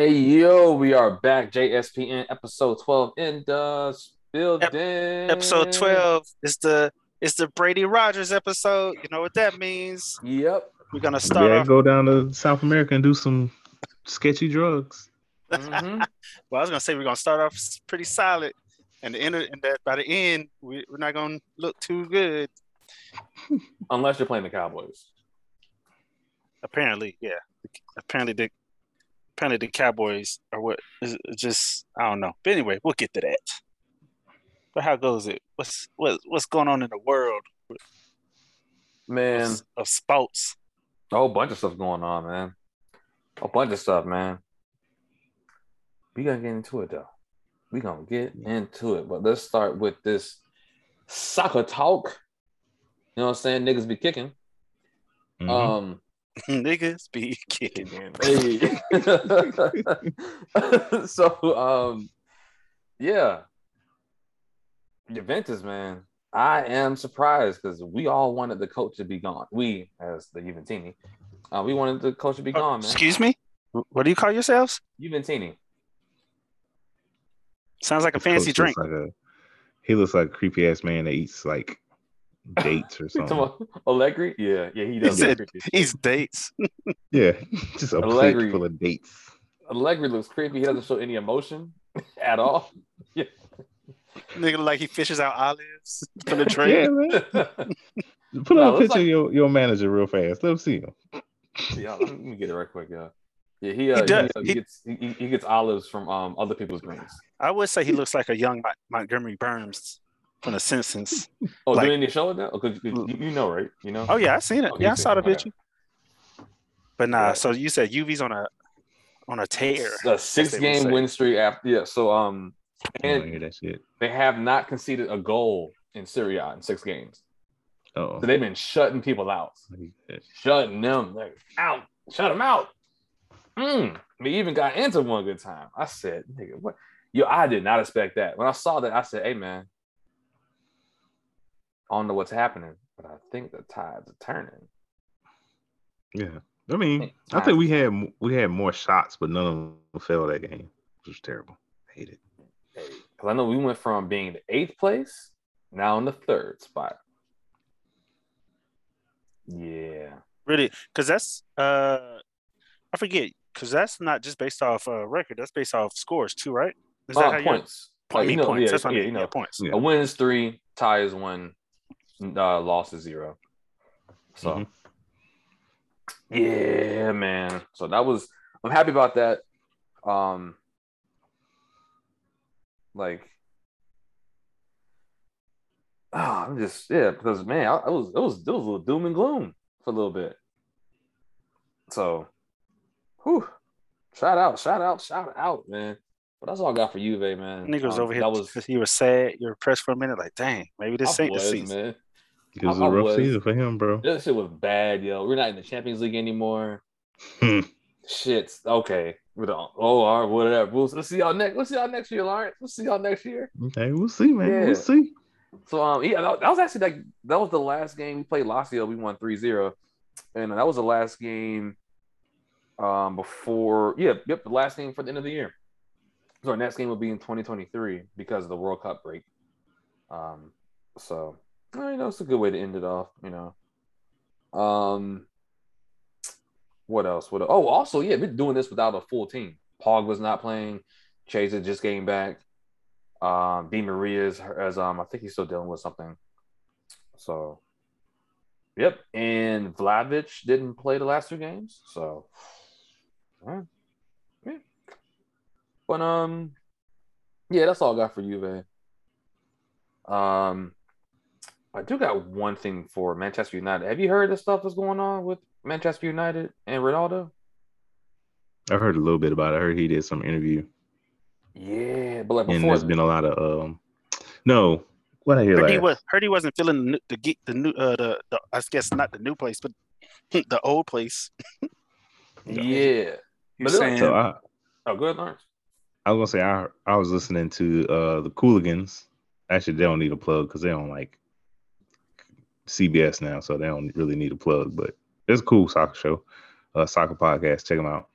Hey yo, we are back. JSPN episode 12 in the building. Episode 12 is the it's the Brady Rogers episode. You know what that means. Yep. We're gonna start Yeah, off. go down to South America and do some sketchy drugs. Mhm. Well, I was gonna say we're gonna start off pretty solid, and the end, of- and that by the end, we, we're not gonna look too good. Unless you're playing the Cowboys. Apparently, yeah. Apparently, the apparently the Cowboys are what is is just I don't know. But anyway, we'll get to that. But how goes it? What's what, what's going on in the world Man, of, of sports? a whole bunch of stuff going on, man. A bunch of stuff, man. We gotta get into it though. We gonna get into it. But let's start with this soccer talk. You know what I'm saying? Niggas be kicking. Mhm. Um Niggas be kicking. Hey. so um yeah. Juventus, man. I am surprised because we all wanted the coach to be gone. We, as the Juventini, uh, we wanted the coach to be Oh, gone, man. excuse me. What do you call yourselves? Juventini. Sounds like a This fancy drink. Like a, he looks like a creepy ass man that eats like dates or something. Allegri? Yeah, yeah, he does. He said. He's dates. Yeah, just a Allegri. plate full of dates. Allegri looks creepy. He doesn't show any emotion at all. Yeah. Nigga like he fishes out olives from the tray. Yeah, man. Put No, up a picture like- of your, your manager real fast. Let me see him. Yeah, let me get it right quick. Yeah, yeah. He, uh, he, does. uh, He- he gets he, he gets olives from um other people's greens. I would say he looks like a young Mon- Montgomery Burns from The Simpsons. Oh, Like- do they show it now? Because you, you know, right? You know. Oh yeah, I seen it. Oh, yeah, I saw the seen it. Picture. But nah, Right. so you said Juve's on a on a tear. A six game win streak after yeah. So um, and hear that shit. they have not conceded a goal in Serie A in six games. Oh, So they've been shutting people out, shutting them like out, shut them out. Mm. We even got into one good time. I said, nigga, what? Yo, I did not expect that. When I saw that, I said, hey man, I don't know what's happening, but I think the tides are turning. yeah. I mean, I think we had we had more shots, but none of them fell that game, which was terrible. I hate it. Because I know we went from being the eighth place now in the third spot. Yeah. Really, because that's uh, I forget because that's not just based off uh, record. That's based off scores too, right? Is Uh, that how you points. I Like, you know, points. yeah, that's what I yeah, mean. you know, Yeah, points. Yeah. a win is three, tie is one, uh, loss is zero. So, Mhm. yeah, man. So that was, I'm happy about that. Um, like, ah, I'm just, yeah, because man, I, I was, it was, it was a little doom and gloom for a little bit. So, whew, shout out, shout out, shout out, man. But that's all I got for you, Juve, man. Nigga was Um, over here. That was, you were sad. You were pressed for a minute. Like, dang, maybe this I ain't the was, season. man. It was I- a rough was- season for him, bro. This shit was bad, yo. We're not in the Champions League anymore. Hmm. Shit. Okay. We don't. Oh, all right, whatever. We'll, let's see y'all next. Let's see y'all next year, Lawrence. We'll see y'all next year. Okay, we'll see, man. Yeah. We'll see. So, um, yeah, that, that was actually like that was the last game we played Lazio. We won 3-0. and that was the last game. Um, before yeah, yep, the last game for the end of the year. So our next game will be in 2023 because of the World Cup break. Um, so you know, it's a good way to end it off. You know. Um, what else? What? Oh, also, yeah, we're doing this without a full team. Pog was not playing. Chiesa just came back. Um, Di Maria is as um, I think he's still dealing with something. So, yep. And Vlahovic didn't play the last two games. So, yeah. But um, yeah, that's all I got for Juve. Um, I do got one thing for Manchester United. Have you heard the stuff that's going on with Manchester United and Ronaldo? I've heard a little bit about it. I heard he did some interview, Yeah, but like and before, there's been a lot of um. No, what I hear Heard he was heard he wasn't feeling the new, the the new uh the, the I guess not the new place, but the old place. yeah. You're But saying So I, Oh, good, Lawrence. I was gonna say I I was listening to uh the Cooligans. Actually, they don't need a plug because they don't like CBS now, so they don't really need a plug. But it's a cool soccer show, uh, soccer podcast. Check them out.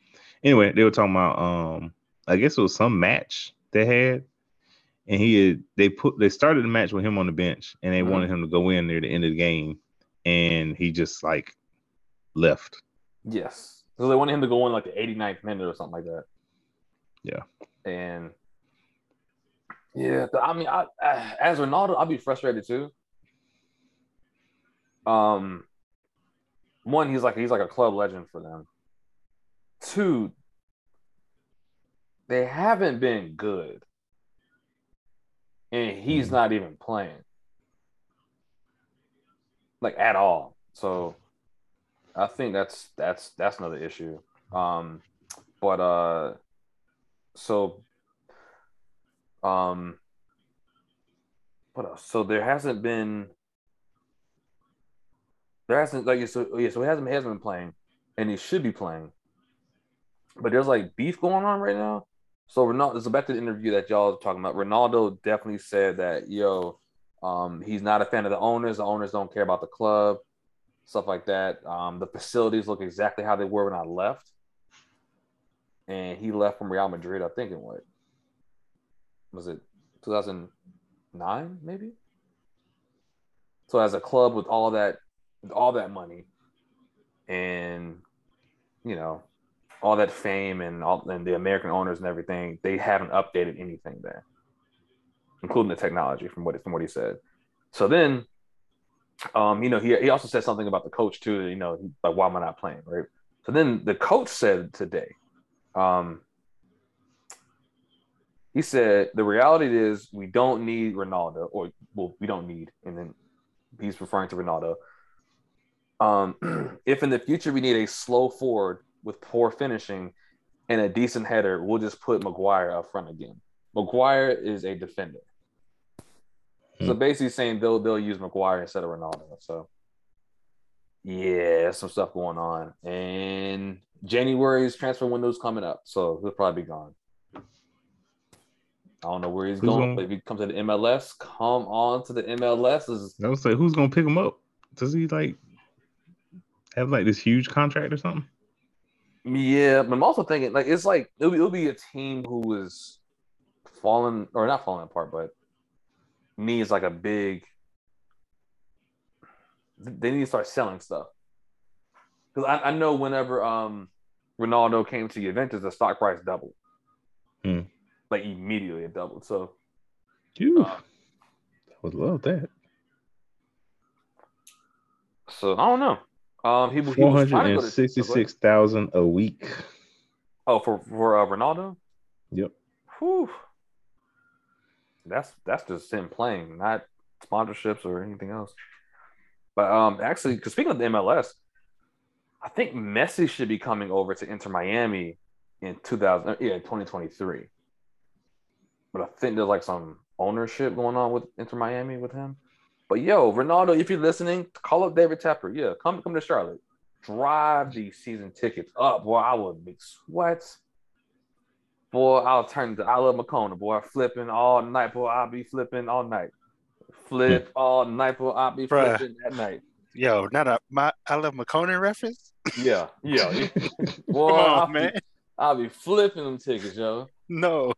anyway, they were talking about um, I guess it was some match they had, and he had, they put they started the match with him on the bench, and they Mhm. wanted him to go in near the end of the game, and he just like left. Yes. So they wanted him to go in like the 89th minute or something like that. Yeah. And yeah, I mean, I, I as Ronaldo, I'd be frustrated too. Um, one, he's like he's like a club legend for them. Two, they haven't been good, and he's Mhm. not even playing like at all. So I think that's that's that's another issue. Um, but uh, so um, what else? So there hasn't been there hasn't like so yeah so he hasn't he hasn't been playing, and he should be playing. But there's like beef going on right now. So Ronaldo, so back to the interview that y'all was talking about. Ronaldo definitely said that yo, um, he's not a fan of the owners. The owners don't care about the club, stuff like that. Um, the facilities look exactly how they were when I left, and he left from Real Madrid. I think in what was it, 2009 maybe. So as a club with all that, all that money, and you know, all that fame and all and the American owners and everything, they haven't updated anything there, including the technology from what from what he said. So then, um, you know, he he also said something about the coach too. You know, like why am I not playing, right? So then the coach said today, um, he said the reality is we don't need Ronaldo, or well, we don't need, and then he's referring to Ronaldo. Um, if in the future we need a slow forward with poor finishing and a decent header, we'll just put Maguire up front again. Maguire is a defender. So Hmm. basically saying they'll they'll use Maguire instead of Ronaldo. So yeah, some stuff going on. And January's transfer window's coming up, so he'll probably be gone. I don't know where he's Who's going, gonna- but if he comes to the MLS, come on to the MLS. Is I was like, who's gonna pick him up? Does he like have like this huge contract or something? Yeah, but I'm also thinking like it's like it'll be, it'll be a team who is falling or not falling apart, but needs like a big. They need to start selling stuff because I, I know whenever um Ronaldo came to the Juventus, the stock price doubled, Hmm. like immediately it doubled. So Phew. Uh, I would love that. so I don't know. Um, he, he Four was hundred and sixty-six thousand a week. Oh, for for uh, Ronaldo. Yep. Whew. That's that's just him playing, not sponsorships or anything else. But um, actually, because speaking of the MLS, I think Messi should be coming over to Inter Miami in 2000, uh, yeah, 2023. But I think there's like some ownership going on with Inter Miami with him. But yo, Ronaldo, if you're listening, call up David Tepper. Yeah, come come to Charlotte. Drive these season tickets up. Boy, I would make sweats. Boy, I'll turn to I love Makonnen. Boy, flipping all night. Boy, I'll be flipping all night. Flip mm. all night. Boy, I'll be Bruh. flipping at night. Yo, not a my I love Makonnen reference. Yeah, yeah. Boy, Come I'll on, be- man. I'll be flipping them tickets, yo. No.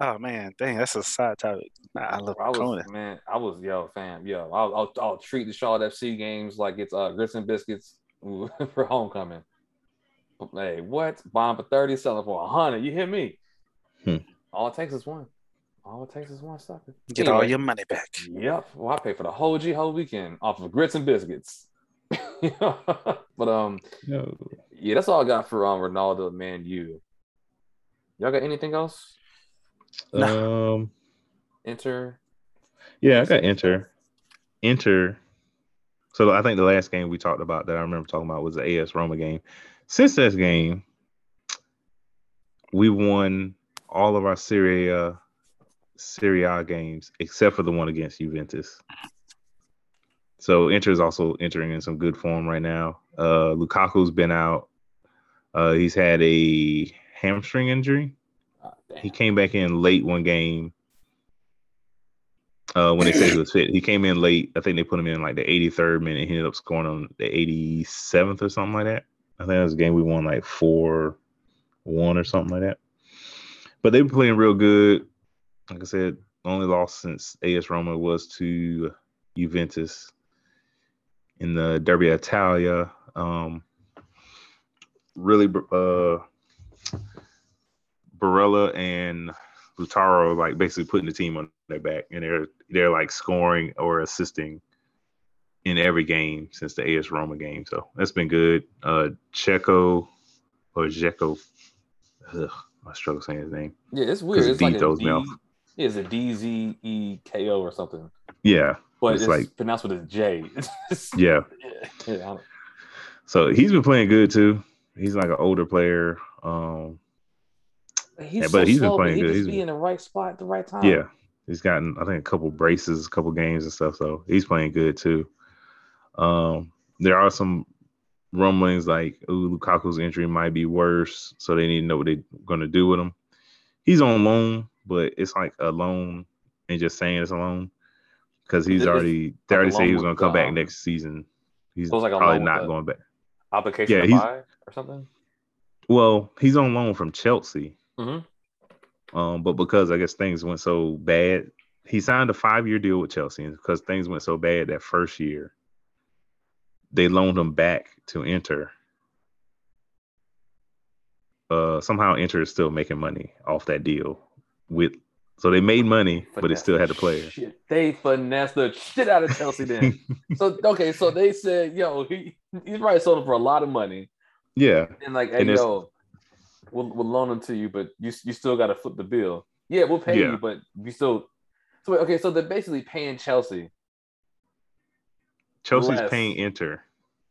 Oh man, dang, that's a side topic. Nah, I love I was Makonnen. man, I was yo fam, yo. I'll, I'll I'll treat the Charlotte FC games like it's uh grits and biscuits for homecoming. Hey, what? Buying for thirty, selling for a hundred. You hear me? Hmm. All it takes is one. All it takes is one sucker. Get all your money back. Yep. Well, I pay for the whole G whole weekend off of grits and biscuits. but um, No. yeah, that's all I got for um Ronaldo, man. You. Y'all got anything else? Um. Inter. Yeah, I got Inter. Inter. So I think the last game we talked about that I remember talking about was the AS Roma game. Since that game, we won all of our Serie A, Serie A games except for the one against Juventus. So Inter is also entering in some good form right now. Uh, Lukaku's been out. Uh, he's had a hamstring injury. Damn. He came back in late one game. Uh, when they said he was fit, he came in late. I think they put him in like the 83rd minute. He ended up scoring on the 87th or something like that. I think that was a game we won like four, one or something like that. But they've been playing real good. Like I said, only loss since AS Roma was to Juventus in the Derby Italia. Um, really, uh, Barella and Lautaro like basically putting the team on their back, and they're they're like scoring or assisting in every game since the AS Roma game. So that's been good. Uh, Checo or Jeko, ugh, I struggle saying his name. Yeah, it's weird. It's like a D, mouth. it's a D Z E K O or something, Yeah, but It's it's, like- pronounced with a J. yeah. yeah, yeah, So he's been playing good too. He's like an older player. Um, He's Yeah, so but he's been playing but he good. just He's be in the right spot at the right time. yeah, he's gotten I think a couple braces, a couple games and stuff. So he's playing good too. Um, there are some rumblings like, "Ooh, Lukaku's injury might be worse," so they need to know what they're going to do with him. He's on loan, but it's like a loan and just saying it's a loan because he's already they like a already say loan he was going to come back um, next season. He's So like probably not going back. Application Yeah, to he's- buy or something. Well, he's on loan from Chelsea. Mhm. Um, but because I guess things went so bad, he signed a five year deal with Chelsea. And because things went so bad that first year, they loaned him back to Inter. Uh, somehow Inter is still making money off that deal with so they made money, but it still had the the player. Shit. They finessed the shit out of Chelsea then. so okay, so they said, yo, he he's probably sold him for a lot of money. Yeah, And like, hey, And yo, we'll, we'll loan them to you, but you you still got to flip the bill. Yeah, we'll pay Yeah. you, but you still. So wait, okay, so they're basically paying Chelsea. Chelsea's Less. paying Inter.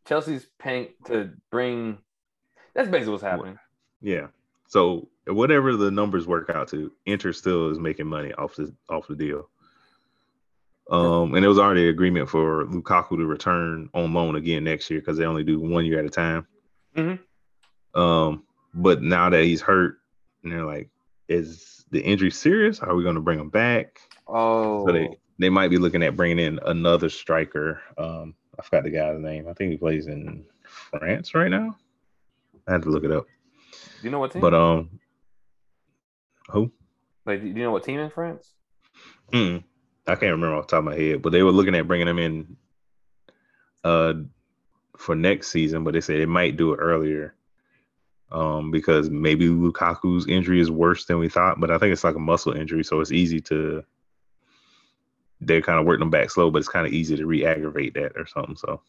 Chelsea's paying to bring. That's basically what's happening. Yeah. So whatever the numbers work out to, Inter still is making money off the off the deal. Um, and there was already an agreement for Lukaku to return on loan again next year because they only do one year at a time. Mhm. Um, but now that he's hurt, and they're like, is the injury serious? Are we going to bring him back? Oh, So they they might be looking at bringing in another striker. Um, I forgot the guy's name. I think he plays in France right now. I had to look it up. do you know what team? But um, who? like, do you know what team in France? Mm, I can't remember off the top of my head, but they were looking at bringing him in uh for next season, but they said they might do it earlier um because maybe Lukaku's injury is worse than we thought, but I think it's like a muscle injury, so it's easy to they're kind of working them back slow, but it's kind of easy to re-aggravate that or something. So,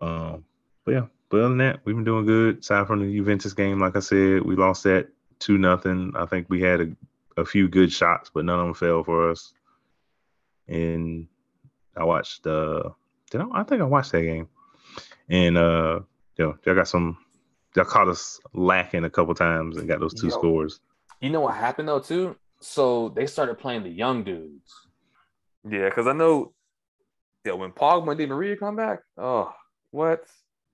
um, but yeah, but other than that, we've been doing good. Aside from the Juventus game, like I said, we lost that two nothing. I think we had a a few good shots, but none of them fell for us. And I watched uh did I, I think I watched that game. And uh you know, y'all got some y'all caught us lacking a couple times and got those two Yo. scores. You know what happened though too? So they started playing the young dudes. Yeah, because I know, yeah, when Pogba and Di Maria come back, oh, what?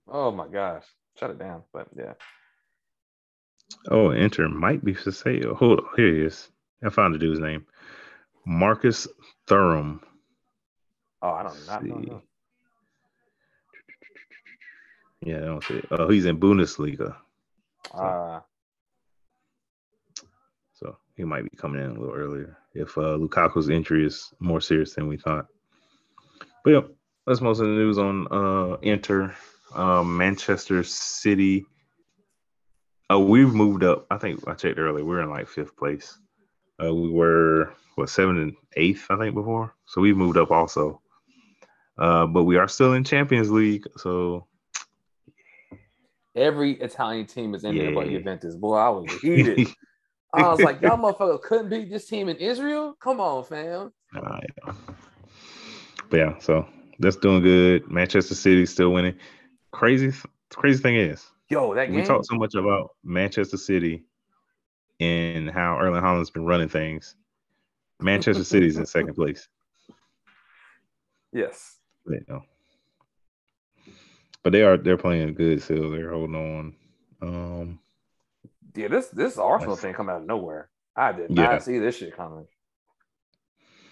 Oh my gosh, shut it down. But yeah, Oh, Inter might be for sale. Hold on, here he is. I found the dude's name. Marcus Thuram. oh, I don't not know. Yeah, I don't see it. Oh, he's in Bundesliga. Uh, So he might be coming in a little earlier if uh, Lukaku's injury is more serious than we thought. But yeah, that's most of the news on uh, Inter. Uh, Manchester City. Oh, we've moved up. I think I checked earlier. We're in like fifth place. Uh, we were what seventh and eighth, I think, before. So we've moved up also. Uh, but we are still in Champions League. So every Italian team is in there but Juventus. Boy, I was heated. I was like, y'all motherfucker couldn't beat this team in Israel? Come on, fam. Uh, yeah. But yeah, so that's doing good. Manchester City still winning. Crazy, crazy thing is, Yo, that we game. talk so much about Manchester City and how Erling Haaland's been running things. Manchester City's in second place. yes. You know. But they are they're playing good still. They're holding on. Um, Yeah, this this Arsenal thing come out of nowhere. I did not Yeah. see this shit coming.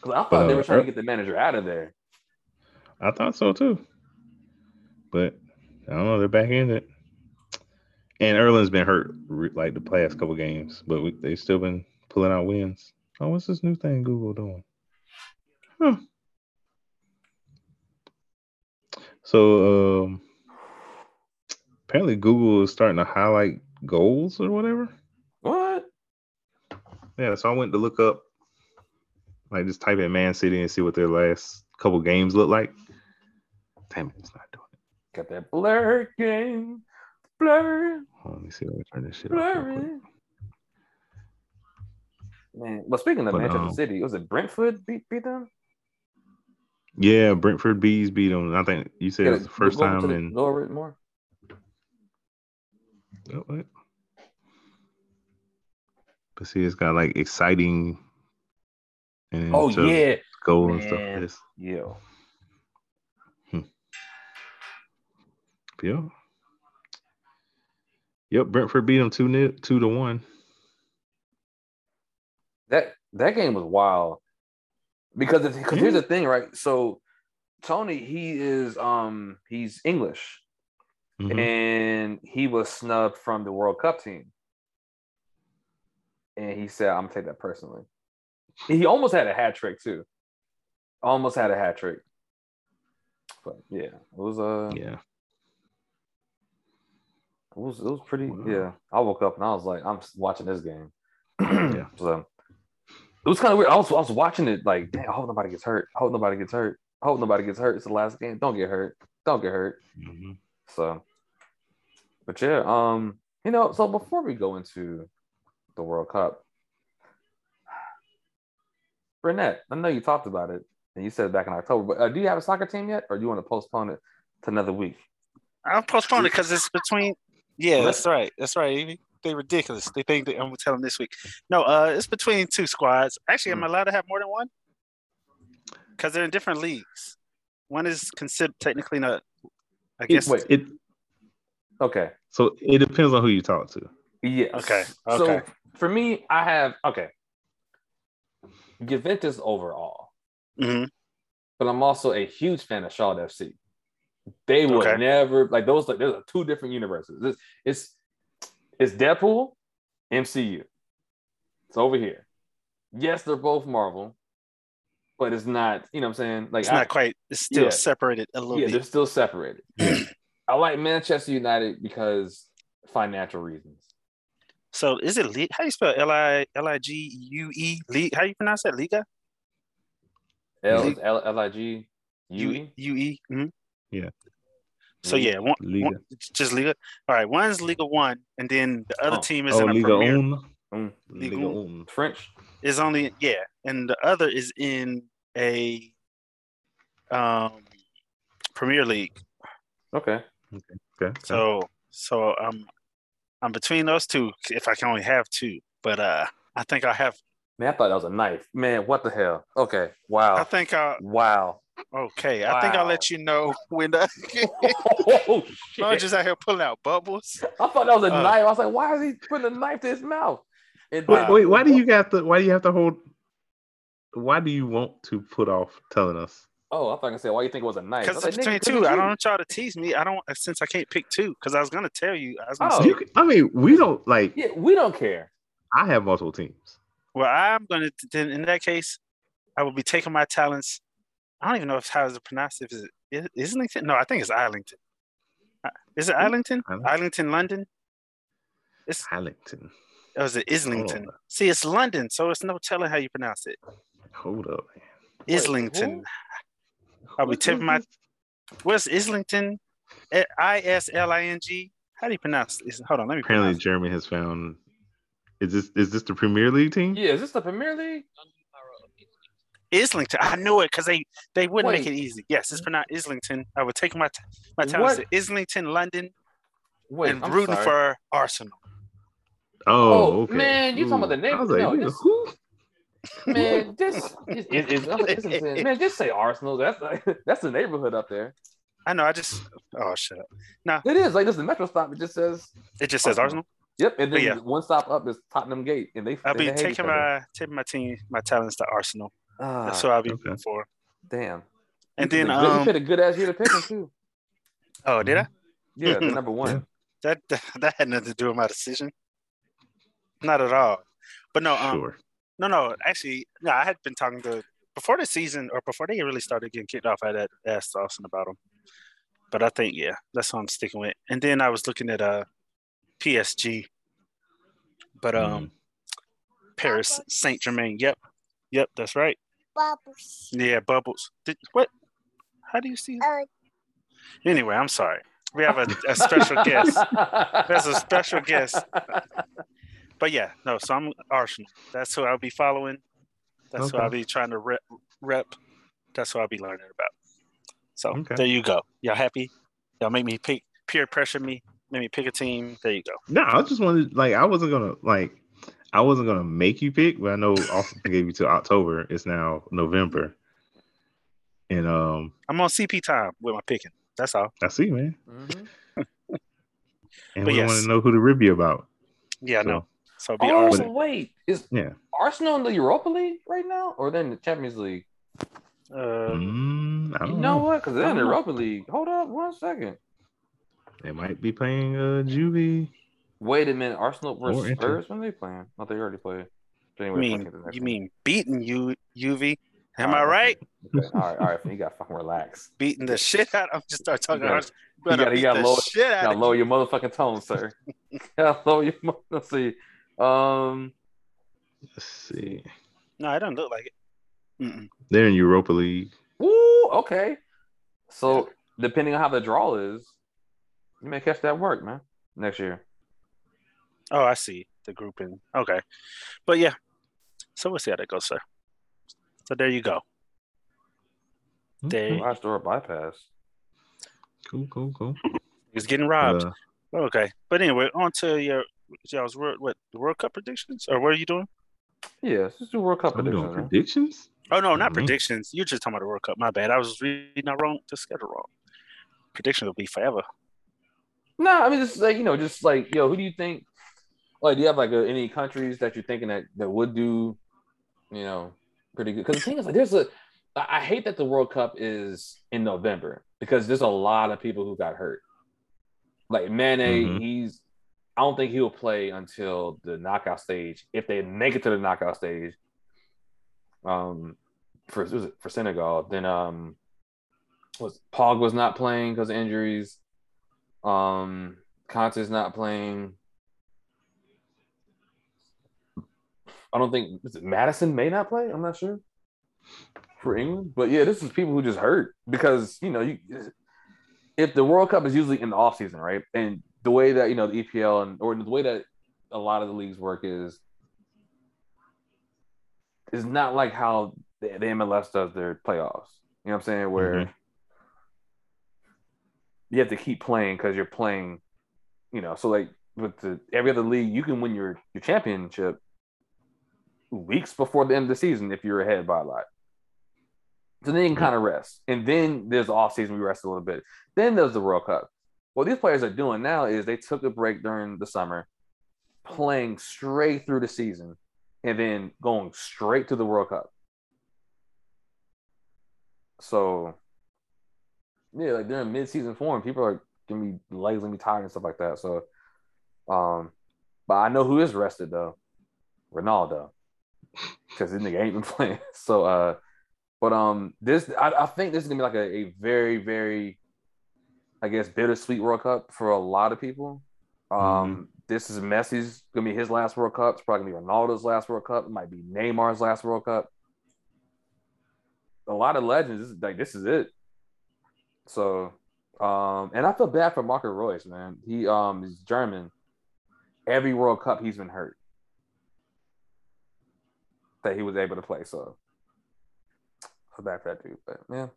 Cause I thought they Uh, were trying to get the manager out of there. I thought so too. But I don't know. They're back in it. And Erlin's been hurt like the past couple games, but we, they've still been pulling out wins. Oh, what's this new thing Google doing? Huh. So um, apparently Google is starting to highlight goals or whatever. What? Yeah, so I went to look up, like just type in Man City and see what their last couple games look like. Damn it, it's not doing it. Got that blur game. Blur. Let me see if I can turn this shit off. real quick. Blurry. Man, well, speaking of But, Manchester um, City, was it Brentford beat beat them? Yeah, Brentford Bees beat them. I think you said it was the first go over to time in. Go over it more. Oh, what? But see, it's got like exciting. And Oh just yeah, goal and stuff. Man. This, yeah. yeah. Yep, Brentford beat them two nil, two to one. That that game was wild because because Yeah. here's the thing, right? So Toney, he is um he's English Mhm. and he was snubbed from the World Cup team, and he said, "I'm gonna take that personally." He almost had a hat trick too. Almost had a hat trick. But yeah, it was uh Yeah, It was it was pretty. Wow. Yeah, I woke up and I was like, I'm watching this game. Yeah. So it was kind of weird. I was I was watching it like, damn, I hope nobody gets hurt. I hope nobody gets hurt. I hope nobody gets hurt. It's the last game. Don't get hurt. Don't get hurt. Mhm. So, but yeah, um, you know, so before we go into the World Cup, Burnett, I know you talked about it and you said it back in October, but uh, do you have a soccer team yet, or do you want to postpone it to another week? I'll postpone it because it's between. Yeah, that's right. That's right. Evie. They ridiculous. They think that I'm gonna tell them this week. No, uh, it's between two squads. Actually, am I allowed to have more than one? Because they're in different leagues. One is considered technically not. I guess. Wait, It okay. so it depends on who you talk to. Yes. Okay, So okay. for me, I have okay. Juventus overall, Mhm. but I'm also a huge fan of Shaw FC. They would Okay. never like those. Like there's two different universes. It's it's, it's Deadpool, MCU. It's over here. Yes, they're both Marvel, but it's not. You know what I'm saying? Like It's I- not quite. It's still Yeah. separated a little bit. yeah, they're still separated. I like Manchester United because financial reasons. So is it Li- how you spell L I L I G U E? Li- How you pronounce that? Liga? L League- L L I G U U E. U E. Mhm. Yeah. So yeah, one, Liga. one- just Liga. All right, one's Liga One, and then the other Oh. team is Oh, in a Liga Premier. Un. Mm. Liga Liga French. Is only yeah, and the other is in a um Premier League. Okay. Okay. okay. So so um I'm between those two if I can only have two. But uh I think I have Man, I thought that was a knife. Man, what the hell? Okay. Wow. I think I wow. okay. I think I'll let you know when the oh shit. I'm just out here pulling out bubbles. I thought that was a Uh, knife. I was like, why is he putting a knife to his mouth? And Wait, then- wait, why do you got to? Why do you have to hold? Why do you want to put off telling us? Oh, I thought I said, why you think it was a knife? Because like, between two. I don't want y'all to tease me. I don't since I can't pick two. Because I was gonna tell you. I was gonna Oh. say, You, can- I mean, we don't like. Yeah, we don't care. I have multiple teams. well, I'm gonna then in that case, I will be taking my talents. I don't even know if how is it pronounced. If is it is- Islington? No, I think it's Islington. Uh, Is it Islington? Islington. Islington, London. It's Hallington. Or is it Islington? Oh. See, it's London, so it's no telling how you pronounce it. Hold up, man. Islington. who? I'll be What- tipping my. Where's Islington? Eh, I S L I N G. How do you pronounce this? Hold on, let me Apparently, pronounce. it. Jeremy has found. Is this is this the Premier League team? Yeah, is this the Premier League? Islington. I knew it because they they wouldn't make it easy. Yes, it's pronounced Islington. I would take my t- my talents What? to Islington, London, Wait, and I'm rooting sorry. for Arsenal. Oh, Oh, okay. man, you talking about the name- I was like, no, nigga, this- who? man, just it, it, it's- it's man, just say Arsenal. That's like, that's the neighborhood up there. I know. I just oh shut up. It is like this is the metro stop. It just says It just says Arsenal. Arsenal. yep, and then yeah. one stop up is Tottenham Gate, and they. I'll they be hate taking my taking my team my talents to Arsenal. Ah, That's what I'll be okay. rooting for. damn. And You then picked a good- you um a good ass year to pick them too. oh did I? Yeah, the number one. that that had nothing to do with my decision. Not at all. But no, um, Sure. no, no. Actually, no. I had been talking to before the season or before they really started getting kicked off. I had asked Austin about them. But I think yeah, that's what I'm sticking with. And then I was looking at uh PSG. But um Paris Saint Germain. Yep. Yep, that's right. Bubbles. Yeah, bubbles. Did what? How do you see? Uh, Anyway, I'm sorry. We have a, a special guest. There's a special guest. But yeah, no. So I'm Arsenal. That's who I'll be following. That's who I'll be trying to rep. rep. That's who I'll be learning about. So Okay. there you go. Y'all happy? Y'all make me pick, peer pressure me, make me pick a team. There you go. No, I just wanted like I wasn't gonna like I wasn't gonna make you pick, but I know Austin gave you to October. It's now November. And um I'm on CP time with my picking. That's all. I see, man. Mhm. And But we yes. want to know who to rib you about. Yeah, So, no. So it'll be Oh Arsenal. wait, is Yeah. Arsenal in the Europa League right now, or then the Champions League? Uh, Mm, I You don't know know. what? Because they're in the I don't know. Europa League. Hold up, one second. They might be playing uh Juvie. Wait a minute. Arsenal Or versus Inter. Spurs when they playing? Oh, they already played. So you anyway, mean fuck it, the next you one. mean beating you UV? Am All I right? Okay. All right, all right. You got to fucking relax. Beating the shit out. I'm just start talking. gotta- Arsenal. you gotta- you gotta the lower- shit You out gotta of lower your motherfucking tone, sir. You gotta lower your. mo- Let's see. Um, Let's see. No, I don't look like it. Mm-mm. They're in Europa League. Ooh, okay. So depending on how the draw is, you may catch that work, man. Next year. Oh, I see the grouping. Okay, but yeah. So we'll see how that goes, sir. So there you go. There, Garage door bypass. Cool, cool, cool. he's getting robbed. Uh, okay, but anyway, on to your y'all's world, what the World Cup predictions, or what are you doing? Yeah, let's just do World Cup are we doing predictions. man. predictions? Oh no, not Mhm. predictions. You're just talking about the World Cup. My bad. I was reading that wrong. The schedule wrong. Prediction will be forever. No, I mean just like you know, just like yo, who do you think? Like, do you have like uh any countries that you're thinking that that would do, you know, pretty good? Because the thing is, like, there's a. I hate that the World Cup is in November because there's a lot of people who got hurt. Like Mane, Mhm. he's, I don't think he'll play until the knockout stage if they make it to the knockout stage. Um, for for Senegal, then um, was Pog was not playing because injuries. Um, Kante's not playing. I don't think Maddison may not play. I'm not sure for England, but yeah, this is people who just hurt because you know you if the World Cup is usually in the off season, right? And the way that you know the EPL and or the way that a lot of the leagues work is is not like how the, the MLS does their playoffs. You know what I'm saying? Where Mhm. you have to keep playing because you're playing, you know. So like with the every other league, you can win your your championship weeks before the end of the season if you're ahead by a lot. So then you can kind of rest, and then there's the off season we rest a little bit. Then there's the World Cup. What these players are doing now is they took a break during the summer, playing straight through the season, and then going straight to the World Cup. So, yeah, like they're in mid-season form, people are gonna be legs gonna be tired and stuff like that. So, um, but I know who is rested though, Ronaldo, because this nigga ain't been playing. So, uh, but um, this I, I think this is gonna be like a, a very very, I guess bittersweet World Cup for a lot of people. Um, this is Messi's gonna be his last World Cup. It's probably gonna be Ronaldo's last World Cup. It might be Neymar's last World Cup. A lot of legends. This is like this is it. So, um, and I feel bad for Marco Reus, man. He um is German. Every World Cup he's been hurt. That he was able to play. So, feel bad for that dude. But yeah.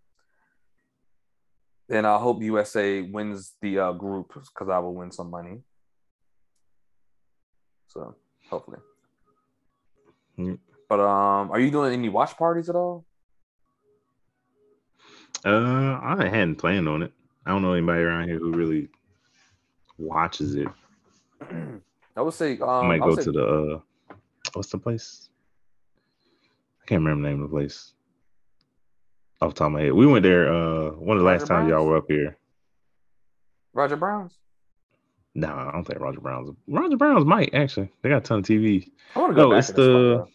And I hope USA wins the uh, group because I will win some money. So hopefully. Mm. But um, are you doing any watch parties at all? Uh, I hadn't planned on it. I don't know anybody around here who really watches it. I would say um, I might I go say- to the uh, what's the place? I can't remember the name of the place. Off the top of my head, we went there. Uh, one of the last Roger times y'all were up here. Roger Browns. No, I don't think Roger Brown's. Roger Brown's might actually. They got a ton of TVs. I want to go No, it's this spot, the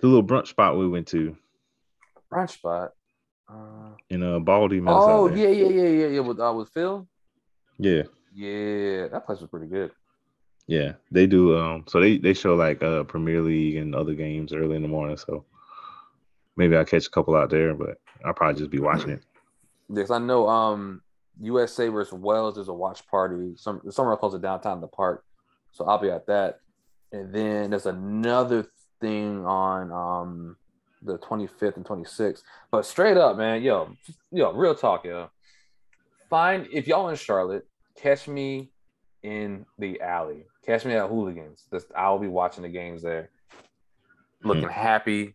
the little brunch spot we went to brunch spot. Uh, in uh Baldy. Minnesota. oh yeah, yeah, yeah, yeah, yeah. With uh, with Phil. yeah, Yeah, that place was pretty good. yeah. They do. Um, so they they show like uh Premier League and other games early in the morning. So maybe I'll catch a couple out there, but I'll probably just be watching it. Yes, I know. Um, USA versus Wales. There's a watch party some somewhere close to downtown the park, so I'll be at that. And then there's another thing on um the 25th and 26th. But straight up, man, yo, yo, real talk, yo. Find if y'all in Charlotte, catch me in the alley. Catch me at Hooligans. I'll be watching the games there, looking happy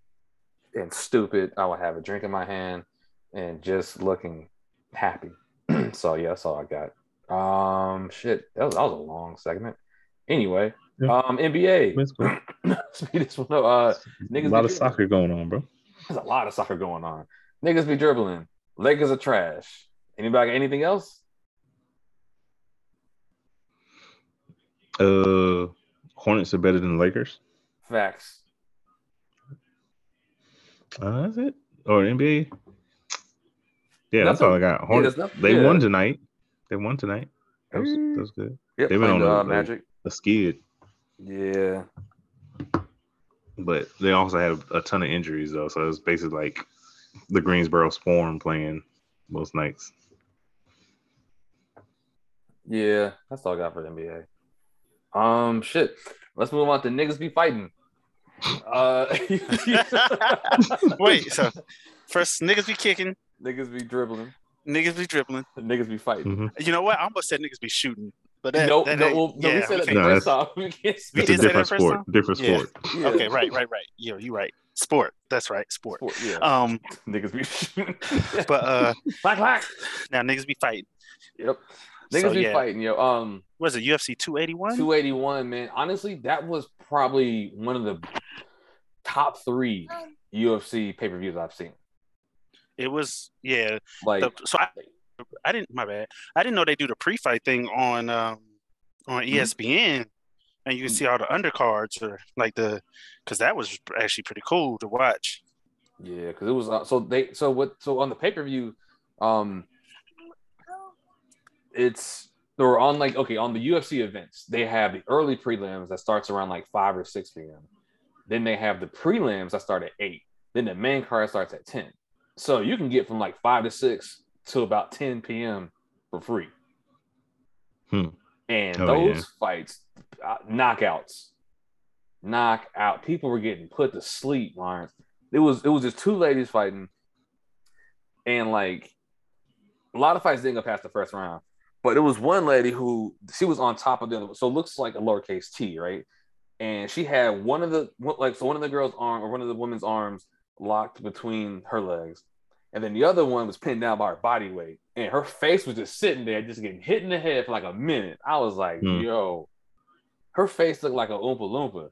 and stupid. I would have a drink in my hand and just looking happy. so yeah, that's all I got. Um, shit, that was, that was a long segment. Anyway, Yeah. um, NBA. Speed this one up. Uh, niggas a lot of soccer going on, bro. there's a lot of soccer going on. Niggas be dribbling. Lakers are trash. Anybody got anything else? Uh, Hornets are better than Lakers. Facts. Uh, that's it. Or NBA. Yeah, that's all I got. Hornets. nothing- they yeah. won tonight. They won tonight. That was, that was good. They've been on a- uh, Magic. A skid, Yeah. but they also had a, a ton of injuries though. So it was basically like the Greensboro Swarm playing most nights. Yeah, that's all I got for the NBA. Um, shit. Let's move on to niggas be fighting. Uh, Wait, so first niggas be kicking, niggas be dribbling, niggas be dribbling. niggas be fighting. Mhm. You know what? I almost said niggas be shooting, but that, no, that no, ain't- well, no, we yeah, said that the No, first that's- time. We It's a did that different first sport. time? Different sport. Yeah. Okay, right, right, right. You you right. Sport. That's right. Sport. Sport, yeah. Um, niggas be shooting. but uh, clack, clack. now niggas be fighting. Yep. Niggas So, be yeah. fighting, yo. Um, Was it UFC 281? 281, man. Honestly, that was probably one of the top three UFC pay per views I've seen. It was yeah. Like, The, so I, I didn't. My bad. I didn't know they do the pre-fight thing on um on Mhm. ESPN, and you can see all the undercards or like the because that was actually pretty cool to watch. yeah, because it was uh, so they so what so on the pay per view, um, it's they were on like okay on the UFC events they have the early prelims that starts around like five or six p.m. Then they have the prelims that start at eight. Then the main card starts at ten. So you can get from like five to six to about ten p.m. for free. Hmm. And Oh, those yeah. fights, uh, knockouts, knockout. People were getting put to sleep, Lawrence. It was it was just two ladies fighting, and like a lot of fights didn't go past the first round. But it was one lady who she was on top of the other, so it looks like a lowercase T, right? And she had one of the like so one of the girls' arm or one of the woman's arms locked between her legs, and then the other one was pinned down by her body weight, and her face was just sitting there, just getting hit in the head for like a minute. I was like, Hmm. yo, her face looked like a oompa loompa,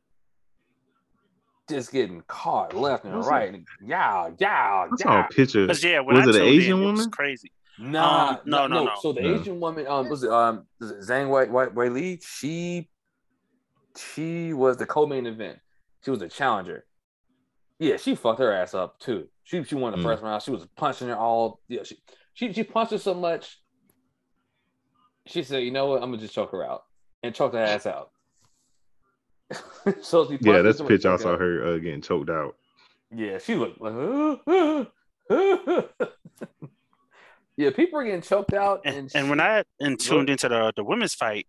just getting caught left and What's right. Yeah, yeah, I saw yeah. a picture. Yeah, when Was I it an tuned in, Asian it was woman? crazy. Nah, Um, no, no, no. So the No. Asian woman, um, was it um, was it Zhang Wei Wei, Wei Li? She, she was the co-main event. She was the challenger. Yeah, she fucked her ass up too. She she won the Mm. first round. She was punching her all. Yeah, she she she punched her so much. She said, "You know what? I'm gonna just choke her out and choke her ass out." so she yeah, that's the much, picture I saw out. her uh, getting choked out. Yeah, she looked like. yeah, people are getting choked out, and, And, and when I and tuned into the the women's fight,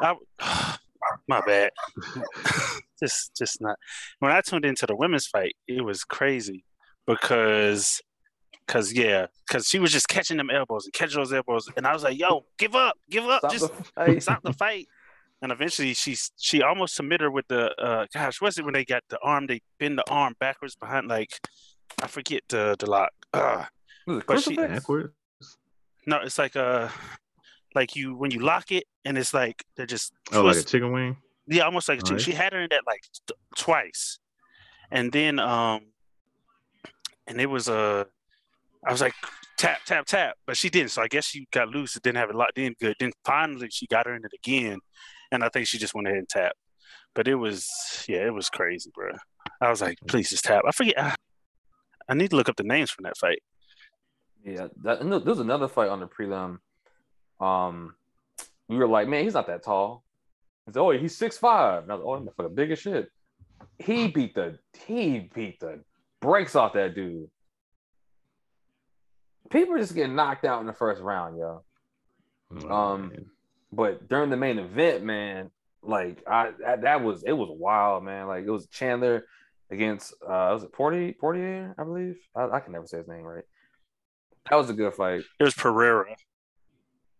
I my bad. just just not when I tuned into the women's fight, it was crazy because because yeah, because she was just catching them elbows and catching those elbows, and I was like, "Yo, give up, give up, Stop just the fight. stop the fight." And eventually, she she almost submitted her with the uh, gosh, what's it when they got the arm? They bend the arm backwards behind, like I forget the the lock. Uh, Was it But she- Backwards. no, it's like uh like you when you lock it, and it's like they're just Oh, like a twist- chicken wing. yeah, almost like a chick. Alright. She had her in that like t- twice, and then um, and it was uh, I was like, tap, tap, tap. But she didn't. So I guess she got loose. It didn't have it locked in good. Then finally she got her in it again. And I think she just went ahead and tapped. But it was, yeah, it was crazy, bro. I was like, please just tap. I forget. I, I need to look up the names from that fight. Yeah, that, and there was another fight on the prelim. Um, we were like, man, he's not that tall. He said, oh, he's six five. And I was, oh, for the biggest shit. He beat the he beat the brakes off that dude. People are just getting knocked out in the first round, yo. Oh, Um, man. But during the main event, man, like I that, that was it was wild, man. Like it was Chandler against uh was it Portier Portier, I believe. I, I can never say his name right. That was a good fight. It was Pereira.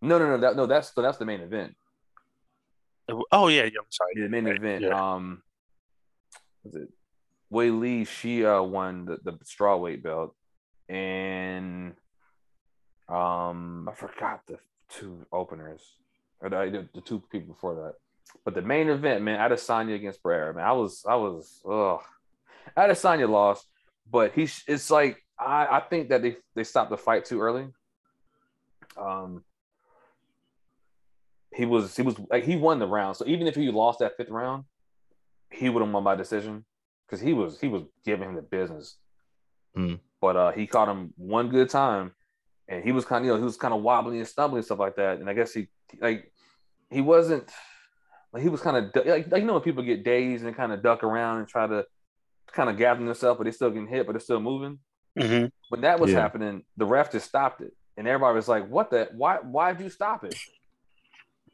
No, no, no, that, no. That's that's the main event. Oh yeah, yeah. I'm sorry. The main Right, event. yeah. Um, was it Weili? She uh won the, the straw weight belt, and um, I forgot the two openers or the, the, the two people before that. But the main event, man, Adesanya against Pereira, man, I was, I was, ugh. Adesanya lost, but he's, it's like I, I think that they they stopped the fight too early. Um, he was he was like he won the round. So even if he lost that fifth round, he would have won by decision because he was he was giving him the business. Hmm. But uh, he caught him one good time, and he was kind of you know he was kind of wobbling and stumbling and stuff like that. And I guess he like he wasn't like he was kind of like, like you know when people get dazed and kind of duck around and try to kind of gather themselves, but they're still getting hit, but they're still moving. hmm When that was Yeah. happening, the ref just stopped it, and everybody was like, "What the? Why? Why did you stop it?"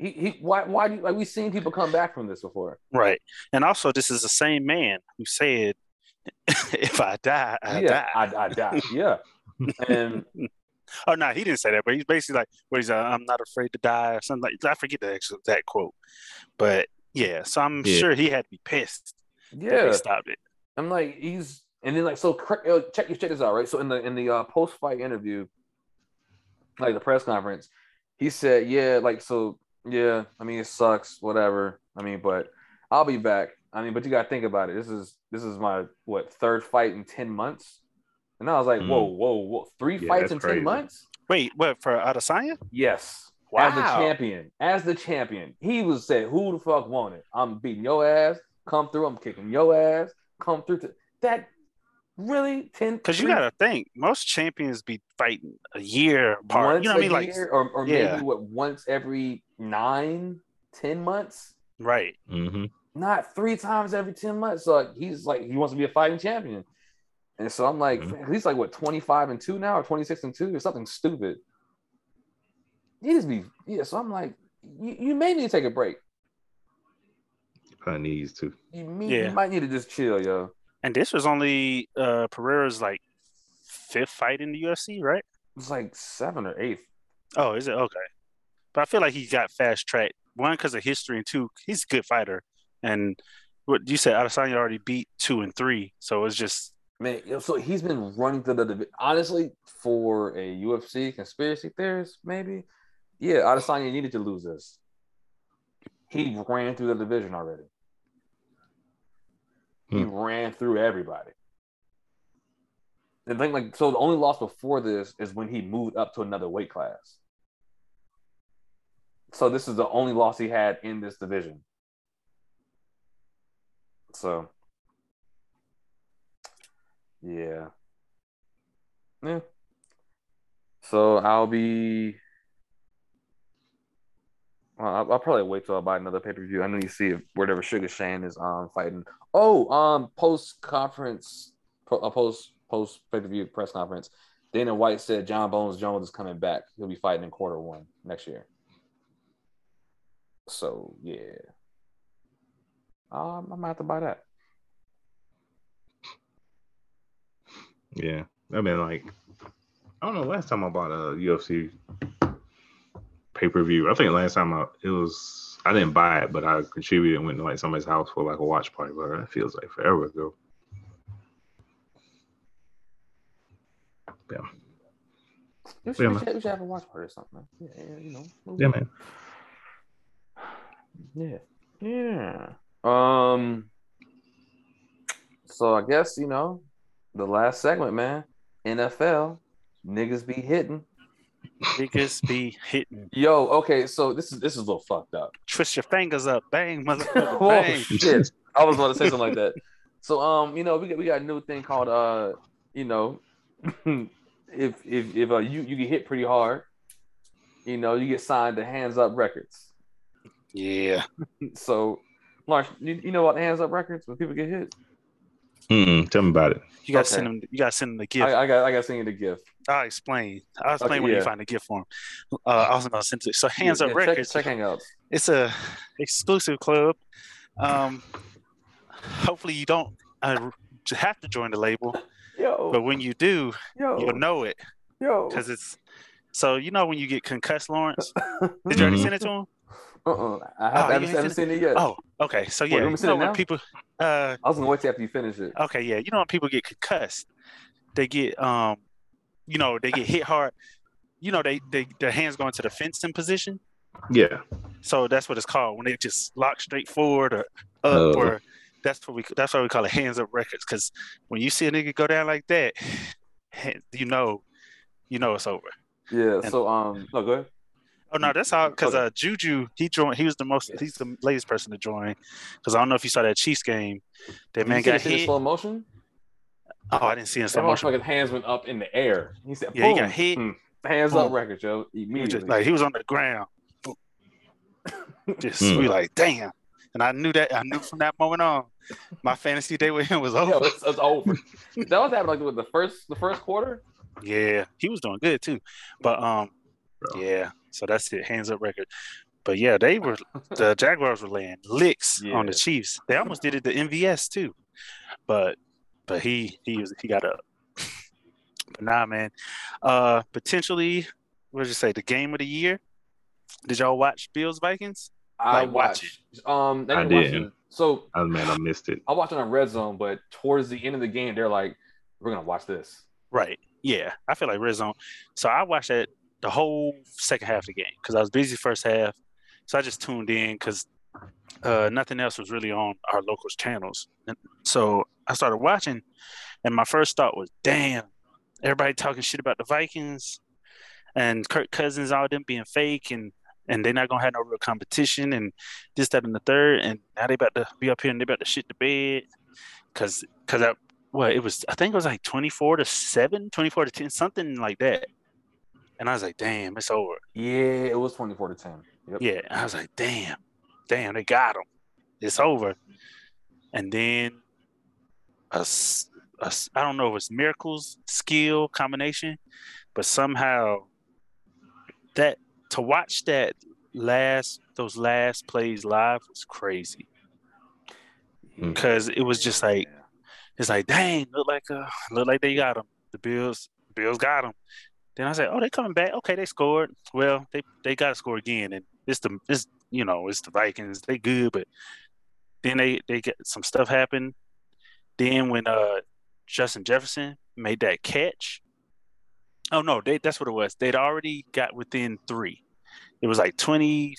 He, he why why do you, like we've seen people come back from this before? Right. And also, this is the same man who said, "If I die, I yeah, die." I, I die. Yeah, and Oh no, he didn't say that, but he's basically like, "What he's, uh, I'm not afraid to die," or something like. I forget the actual that quote, but yeah. So I'm Yeah. sure he had to be pissed yeah, they stopped it. I'm like he's and then like so cr- uh, check check this out right. So in the in the uh, post fight interview, like the press conference, he said, "Yeah, like so, yeah. I mean, it sucks, whatever. I mean, but I'll be back. I mean, but you got to think about it. This is this is my what third fight in ten months." And I was like, Mm. "Whoa, whoa, whoa! Three Yeah, fights in crazy. ten months?" Wait, what for Adesanya? Yes. Wow. As the champion, as the champion, he was said, "Who the fuck wanted? I'm beating your ass. Come through. I'm kicking your ass. Come through." To that really ten Because you got to think, most champions be fighting a year apart. once you know what I mean? Like, or, or Yeah. maybe what once every nine, ten months, right? hmm not three times every ten months. So like, he's like he wants to be a fighting champion, and so I'm like Mhm. he's like what twenty five and two now or twenty six and two or something stupid. He just be yeah. So I'm like, you, you may need to take a break. Probably needs to. You, may, Yeah. you might need to just chill, yo. And this was only uh Pereira's like fifth fight in the UFC, right? It's like seven or eight. Oh, is it okay? But I feel like he got fast tracked. One because of history, and two, he's a good fighter. And what you said, Adesanya already beat two and three, so it's just Man, yo, so he's been running through the division. honestly for a UFC conspiracy theorist, maybe. Yeah, Adesanya needed to lose this. He ran through the division already. He Hmm. ran through everybody. The thing, like, so the only loss before this is when he moved up to another weight class. So this is the only loss he had in this division. So, yeah, yeah. So I'll be. Well, I'll, I'll probably wait till I buy another pay per view. I need to see if whatever Sugar Sean is um fighting. Oh, um, post conference, uh, post post pay per view press conference. Dana White said Jon Bones Jones is coming back. He'll be fighting in quarter one next year. So yeah, um, I'm have to buy that. Yeah. I mean, like, I don't know. Last time I bought a UFC pay per view, I think last time I it was I didn't buy it, but I contributed and went to like somebody's house for like a watch party. But that feels like forever ago. You should, Yeah, we should, we should have a watch party or something. Yeah, yeah, you know. Yeah, man. Yeah. Yeah. Um. So I guess you know the last segment, man. NFL. Niggas be hitting. Niggas be hitting. Yo, okay, so this is this is a little fucked up. Twist your fingers up, bang, motherfucker, oh shit! I was going to say something like that. So um, you know, we got we got a new thing called uh, you know, if if if uh, you you get hit pretty hard, you know, you get signed to Hands Up Records. Yeah. So, Lawrence, you, you know about Hands Up Records when people get hit? Mm-mm, tell me about it. You gotta Okay. send them. You gotta send them the gift. I, I got I got to send you the gift. I'll explain. I'll explain Okay, when you yeah. find the gift for them. Uh, I was gonna send it. So Hands Yeah, Up check- Records. Check, Hangouts. It's a exclusive club. Um, hopefully you don't uh, have to join the label, Yo, but when you do, yo, you'll know it yo. because it's. So you know when you get concussed, Lawrence. Did you already Mhm. send it to him? Uh-uh. I, Oh, have, you I haven't, ain't haven't seen it yet. Oh, okay. So yeah, you you know when people. Uh, I was gonna wait till after you finish it. okay, yeah. You know when people get concussed, they get um, you know, they get hit hard. You know, they they their hands go into the fencing position. Yeah. So that's what it's called when they just lock straight forward or up, Oh. or that's what we that's why we call it hands up records. Because when you see a nigga go down like that, you know, you know it's over. Yeah. And- So um, no, go ahead. Oh no, that's how because uh, Juju he joined. He was the most. He's the latest person to join. Because I don't know if you saw that Chiefs game. That Did man got the shit in hit. slow motion. Oh, I didn't see it in That slow motion. His hands went up in the air. He said, Yeah, he got hit. Mm. Hands up Boom. record, yo. He was Immediately. just like he was on the ground. Just Hmm. we like damn. And I knew that I knew from that moment on, my fantasy day with him was Yo, over. it's, it's over. that was happening like with the first the first quarter. Yeah, he was doing good too. But um, Bro. yeah. So that's it. Hands up record. But yeah, they were the Jaguars were laying licks on the Chiefs. They almost did it to MVS too, but but he he was he got up. But nah, man. Uh, potentially, what did you say? The game of the year. Did y'all watch Bills Vikings? I Like, watch watched. Um, I I didn't watch didn't. it. So Oh man, I missed it. I watched it on Red Zone, but towards the end of the game, they're like, "We're gonna watch this." Right. Yeah, I feel like red zone. So I watched that the whole second half of the game because I was busy first half. So I just tuned in because uh, nothing else was really on our locals channels. And so I started watching, and my first thought was, "Damn, everybody talking shit about the Vikings and Kirk Cousins, all them being fake, and and they're not gonna have no real competition, and this, that, and the third, and now they about to be up here and they about to shit the bed, cause cause I well, it was I think it was like 24 to 7, 24 to 10, something like that. And I was like, damn, it's over. Yeah, it was twenty four to ten. Yep. Yeah. And I was like, damn, damn, they got him. It's over. And then a, a I don't know if it's miracles, skill combination, but somehow that to watch that last those last plays live was crazy. Because it was just like it's like, dang, look like uh, look like they got him. The Bills, Bills got him. Then I said, oh, they coming back. Okay, they scored. Well, they they got to score again, and it's the it's you know it's the Vikings. They good, but then they they get some stuff happen. Then when uh Justin Jefferson made that catch, oh no, they that's what it was. They'd already got within three. It was like 20,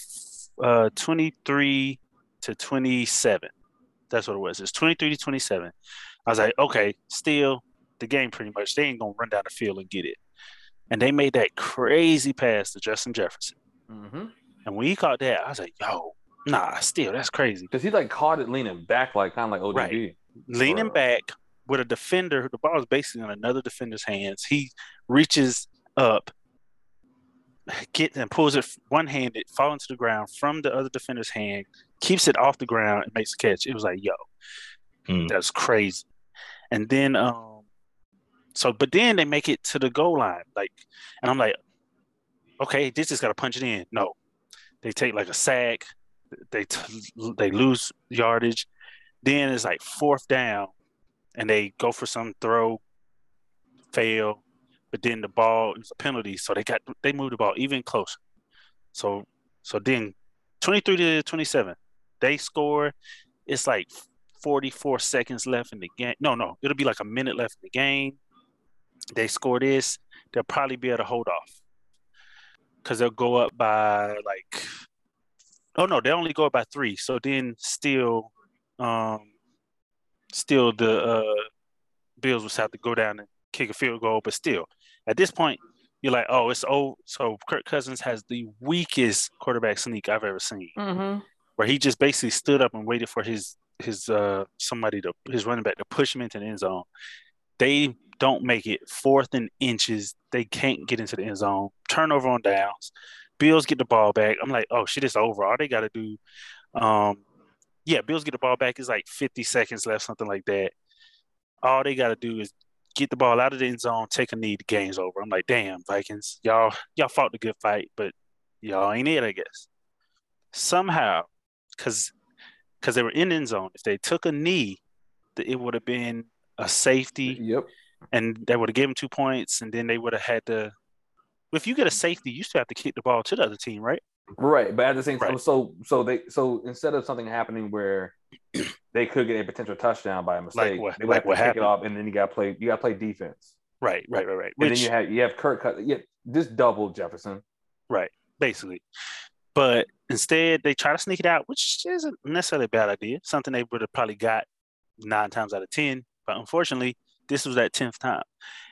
uh, 23 to 27. That's what it was. It's 23 to 27. I was like, okay, still the game pretty much. They ain't gonna run down the field and get it. And they made that crazy pass to Justin Jefferson. Mm-hmm. And when he caught that, I was like, yo, nah, still that's crazy. Because he like caught it leaning back, like kind of like ODB. Right. Leaning Or- back with a defender, the ball is basically in another defender's hands. He reaches up, gets and pulls it one handed, falling to the ground from the other defender's hand, keeps it off the ground and makes a catch. It was like, yo, Mm. that's crazy. And then um so but then they make it to the goal line. Like and I'm like, okay, this just gotta punch it in. No. They take like a sack, they t- they lose yardage. Then it's like fourth down and they go for some throw, fail, but then the ball is a penalty, so they got they moved the ball even closer. So so then 23 to 27, they score. It's like 44 seconds left in the game. No, no, it'll be like a minute left in the game. They score this, they'll probably be able to hold off because they'll go up by like. Oh no, they only go up by three. So then still, um, still the uh, Bills would have to go down and kick a field goal, but still, At this point, you're like, oh, it's old. So Kirk Cousins has the weakest quarterback sneak I've ever seen, Mm-hmm. where he just basically stood up and waited for his his uh somebody to his running back to push him into the end zone. They don't make it fourth and inches. They can't get into the end zone. Turnover on downs. Bills get the ball back. I'm like, oh shit, it's over. All they got to do, um, yeah, Bills get the ball back. It's like 50 seconds left, something like that. All they got to do is get the ball out of the end zone, take a knee, the game's over. I'm like, damn, Vikings, y'all, y'all fought the good fight, but y'all ain't it, I guess. Somehow, because because they were in end zone, if they took a knee, it would have been a safety, Yep. And they would have given two points, and then they would have had to. If you get a safety, you still have to kick the ball to the other team, right? Right, but at the same time, Right. so so they so instead of something happening where they could get a potential touchdown by a mistake, what- they would like have to kick happened. it off, and then you got to play you got to play defense, Right, right, right, right. and Which then you have you have Kirk Cousins, yeah, just double Jefferson. Right, basically. But instead, they try to sneak it out, which isn't necessarily a bad idea. Something they would have probably got nine times out of ten. But unfortunately, this was that tenth time,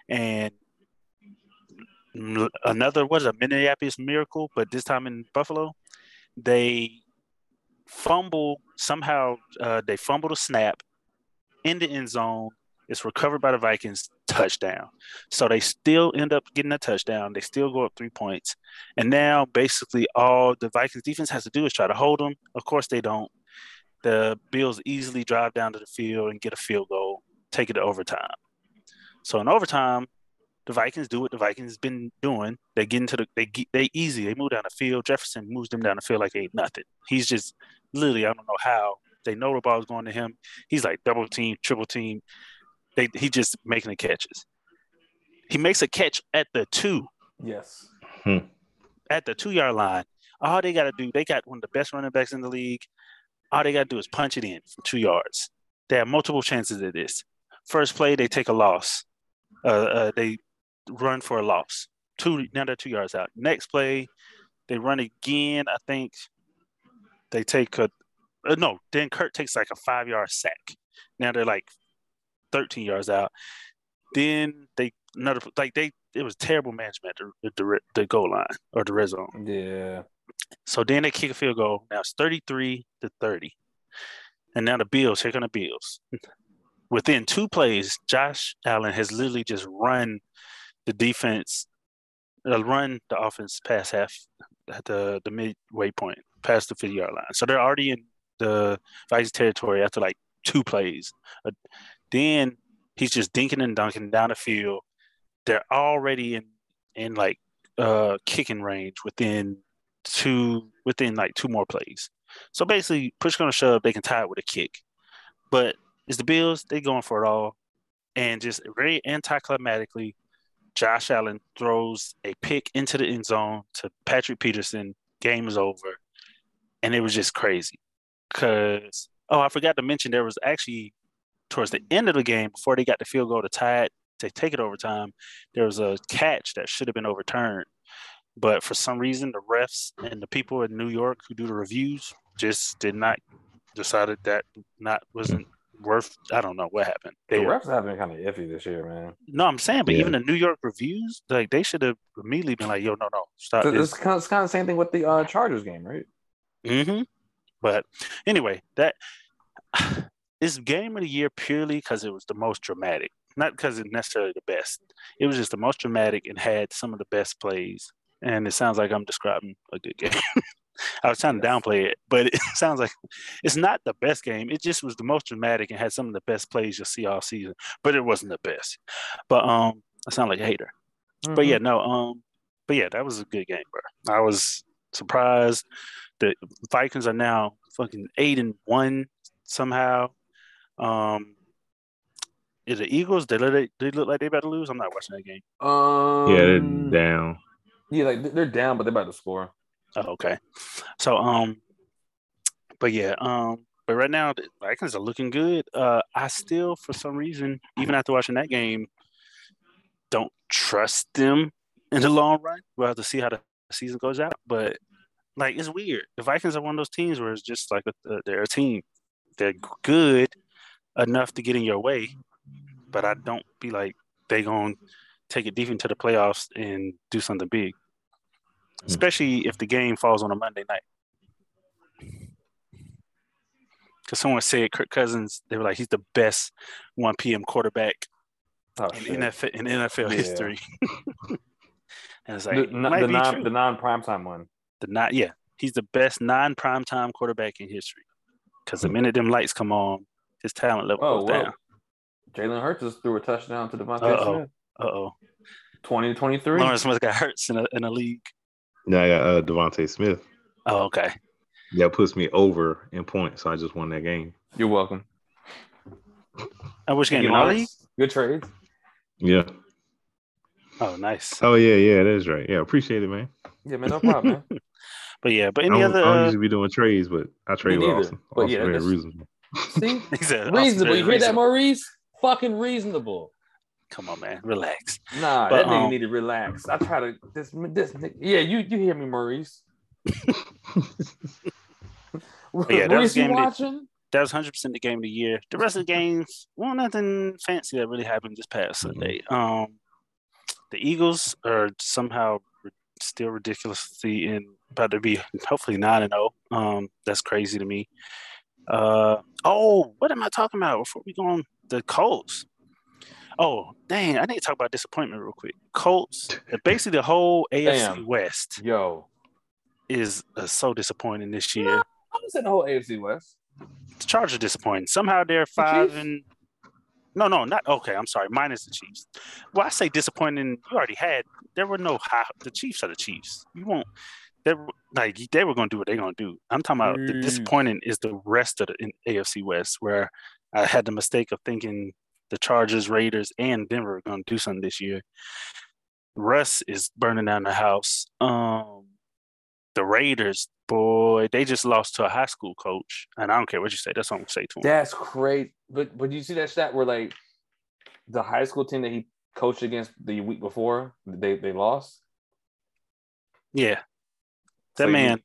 and another was a Minneapolis miracle, but this time in Buffalo, they fumble somehow. Uh, they fumbled a snap in the end zone. It's recovered by the Vikings. Touchdown. So they still end up getting a touchdown. They still go up three points. And now basically all the Vikings defense has to do is try to hold them. Of course they don't. The Bills easily drive down to the field and get a field goal, take it to overtime. So in overtime, the Vikings do what the Vikings been doing. They get into the they get, they easy. They move down the field. Jefferson moves them down the field like ain't nothing. He's just literally I don't know how they know the ball's going to him. He's like double team, triple team. They he just making the catches. He makes a catch at the two Yes, hmm. at the two yard line. All they got to do, they got one of the best running backs in the league. All they got to do is punch it in from two yards. They have multiple chances at this. First play, they take a loss. Uh, uh, they run for a loss. Two now they're two yards out. Next play, they run again. I think they take a uh, no. Then Kurt takes like a five yard sack. Now they're like thirteen yards out. Then they another like they it was terrible management at the, the, the goal line or the red zone. yeah, So then they kick a field goal. Now it's 33 to 30. And now the Bills, here come the Bills. Within two plays, Josh Allen has literally just run the defense, uh, run the offense past half at the, the midway point, past the 50 yard line. So they're already in the Vikings territory after like two plays. Uh, then he's just dinking and dunking down the field. They're already in, in like uh, kicking range within two within like two more plays. So basically, push gonna shove, they can tie it with a kick. But it's the Bills, They're going for it all. And just very anticlimactically, Josh Allen throws a pick into the end zone to Patrick Peterson. Game is over. And it was just crazy. Cause oh, I forgot to mention there was actually towards the end of the game, before they got the field goal to tie it, to take it overtime, there was a catch that should have been overturned but for some reason the refs and the people in New York who do the reviews just did not decided that not wasn't worth I don't know what happened. the They, refs have been kind of iffy this year, man. no, I'm saying, but Yeah. even the New York reviews, like they should have immediately been like, "Yo, no, no, stop So this." it's kind of, it's kind of the same thing with the uh, Chargers game, right? Mm-hmm. But anyway, that this game of the year purely because it was the most dramatic, not because it's necessarily the best. It was just the most dramatic and had some of the best plays. And it sounds like I'm describing a good game. I was trying to downplay it, but it sounds like it's not the best game. It just was the most dramatic and had some of the best plays you'll see all season. But it wasn't the best. But um, I sound like a hater. But yeah, no, um, but yeah, that was a good game, bro. I was surprised. The Vikings are now fucking eight and one somehow. Um, is the Eagles? They look, they look like they about to lose. I'm not watching that game. Um, Yeah, they're down. Yeah, like they're down, but they're about to score. Oh, okay. So um, but yeah, um, but right now the Vikings are looking good. Uh, I still, for some reason, even after watching that game, don't trust them in the long run. We'll have to see how the season goes out. But like, it's weird. The Vikings are one of those teams where it's just like a, uh, they're a team. They're good enough to get in your way, but I don't be like they to take it deep into the playoffs and do something big. Especially if the game falls on a Monday night. Because someone said Kirk Cousins, they were like, he's the best 1 p.m. quarterback Oh, in. NFL in NFL Yeah. history. and it's like the, it the non the non primetime one. The not yeah, he's the best non-prime time quarterback in history. Because the Hmm. minute them lights come on, his talent level Oh, goes down. Jalen Hurts just threw a touchdown to DeVonta Uh-oh. Smith. Uh oh, 20 to 23. Lawrence must got Hurts in a in a league. Now I got uh, DeVonta Smith. Oh okay. That puts me over in points, so I just won that game. You're welcome. I wish game Thank in you, our Lawrence. Good trade. Yeah. Oh nice. Oh yeah, yeah, that is right. Yeah, appreciate it, man. Yeah, man, no problem, man. But yeah, but I any don't, other I don't uh, usually be doing trades, but I trade with neither, Austin. but Austin yeah, reasonable. See? he said, Austin, reasonable. You hear that. Maurice? Fucking reasonable. Come on, man, relax. Nah, But, that nigga um, need to relax. I try to this this yeah, you you hear me, Maurice. yeah, that was game watching? That was hundred percent the game of the year. The rest of the games, well, nothing fancy that really happened this past Mhm. Sunday. Um, the Eagles are somehow still ridiculously in about to be hopefully nine and zero. Um, that's crazy to me. Uh, oh, what am I talking about before we go on the Colts? Oh, dang, I need to talk about disappointment real quick. Colts, basically the whole AFC Damn. West Yo. is uh, so disappointing this year. I'm saying the whole AFC West. The Chargers are disappointing. Somehow they're five Chiefs? and no, no, not okay. I'm sorry, minus the Chiefs. Well, I say disappointing. You already had. There were no high. The Chiefs are the Chiefs. You won't. They were like they were going to do what they're going to do. I'm talking about the Mm. disappointing is the rest of the in AFC West, where I had the mistake of thinking the Chargers, Raiders, and Denver are going to do something this year. Russ is burning down the house. Um, the Raiders, boy, they just lost to a high school coach, and I don't care what you say. That's what I'm gonna say to him. That's great. But but you see that stat where like the high school team that he coached against the week before, they they lost. Yeah, that So you- man,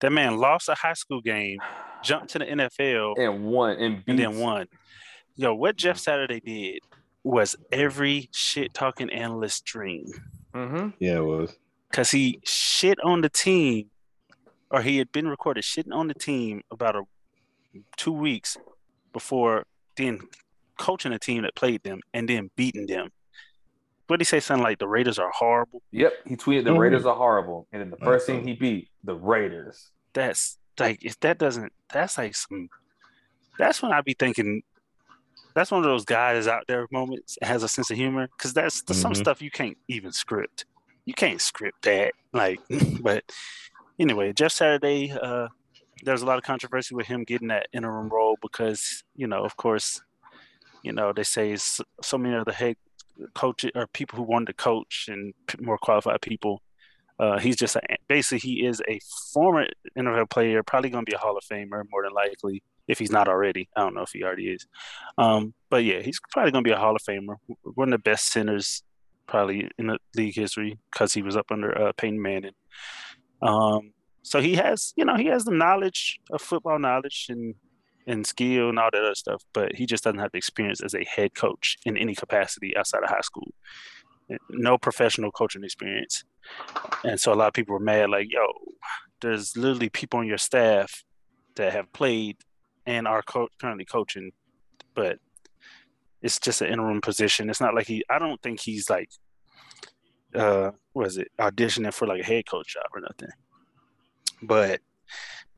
that man lost a high school game, jumped to the NFL, and won and beat and then won. Yo, what Jeff Saturday did was every shit talking analyst dream. Mm-hmm. Yeah, it was. Cause he shit on the team, or he had been recorded shitting on the team about a two weeks before then coaching a team that played them and then beating them. What did he say? Something like the Raiders are horrible. Yep, he tweeted the Mhm. Raiders are horrible, and then the first team he beat the Raiders. That's like if that doesn't that's like some that's when I'd be thinking that's one of those guys out there moments has a sense of humor because that's the, some stuff you can't even script. You can't script that. Like, but anyway, Jeff Saturday, uh, there's a lot of controversy with him getting that interim role because you know, of course, you know they say so many of the head coaches or people who wanted to coach and more qualified people. Uh, he's just a, basically he is a former NFL player, probably going to be a Hall of Famer more than likely if he's not already. I don't know if he already is. Um, but yeah, he's probably going to be a Hall of Famer, one of the best centers probably in the league history because he was up under uh, Peyton Manning. Um, so he has, you know, he has the knowledge of football knowledge and and skill and all that other stuff, but he just doesn't have the experience as a head coach in any capacity outside of high school. No professional coaching experience. And so a lot of people were mad, like, yo, there's literally people on your staff that have played and are co- currently coaching, but it's just an interim position. It's not like he, I don't think he's like, uh, what is it, auditioning for like a head coach job or nothing. But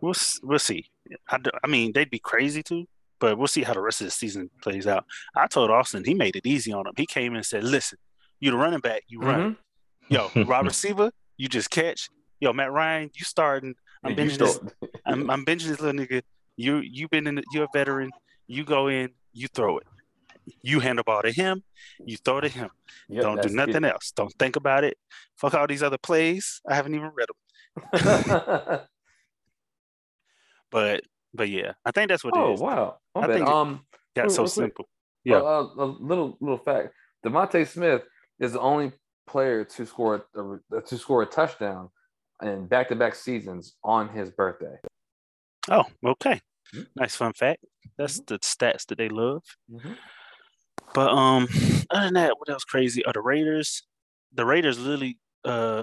we'll we'll see. I—I mean, they'd be crazy too, but we'll see how the rest of the season plays out. I told Austin he made it easy on him. He came in and said, "Listen, you the running back, you run. Yo, wide receiver, you just catch. Yo, Matt Ryan, you starting. I'm benching this. I'm, I'm benching this little nigga. You you've been in. The, you're a veteran. You go in. You throw it. You hand the ball to him. You throw to him. Yep, Don't do nothing else. Don't think about it. Fuck all these other plays. I haven't even read them. But but yeah, I think that's what it is. oh it is. wow! My I bad. think um, Got so simple. Yeah. yeah. Uh, a little little fact: DeVonta Smith is the only player to score a, to score a touchdown in back to back seasons on his birthday. Oh, okay. Mhm. Nice fun fact. That's the stats that they love. But um, other than that, what else crazy? Are the Raiders? The Raiders literally uh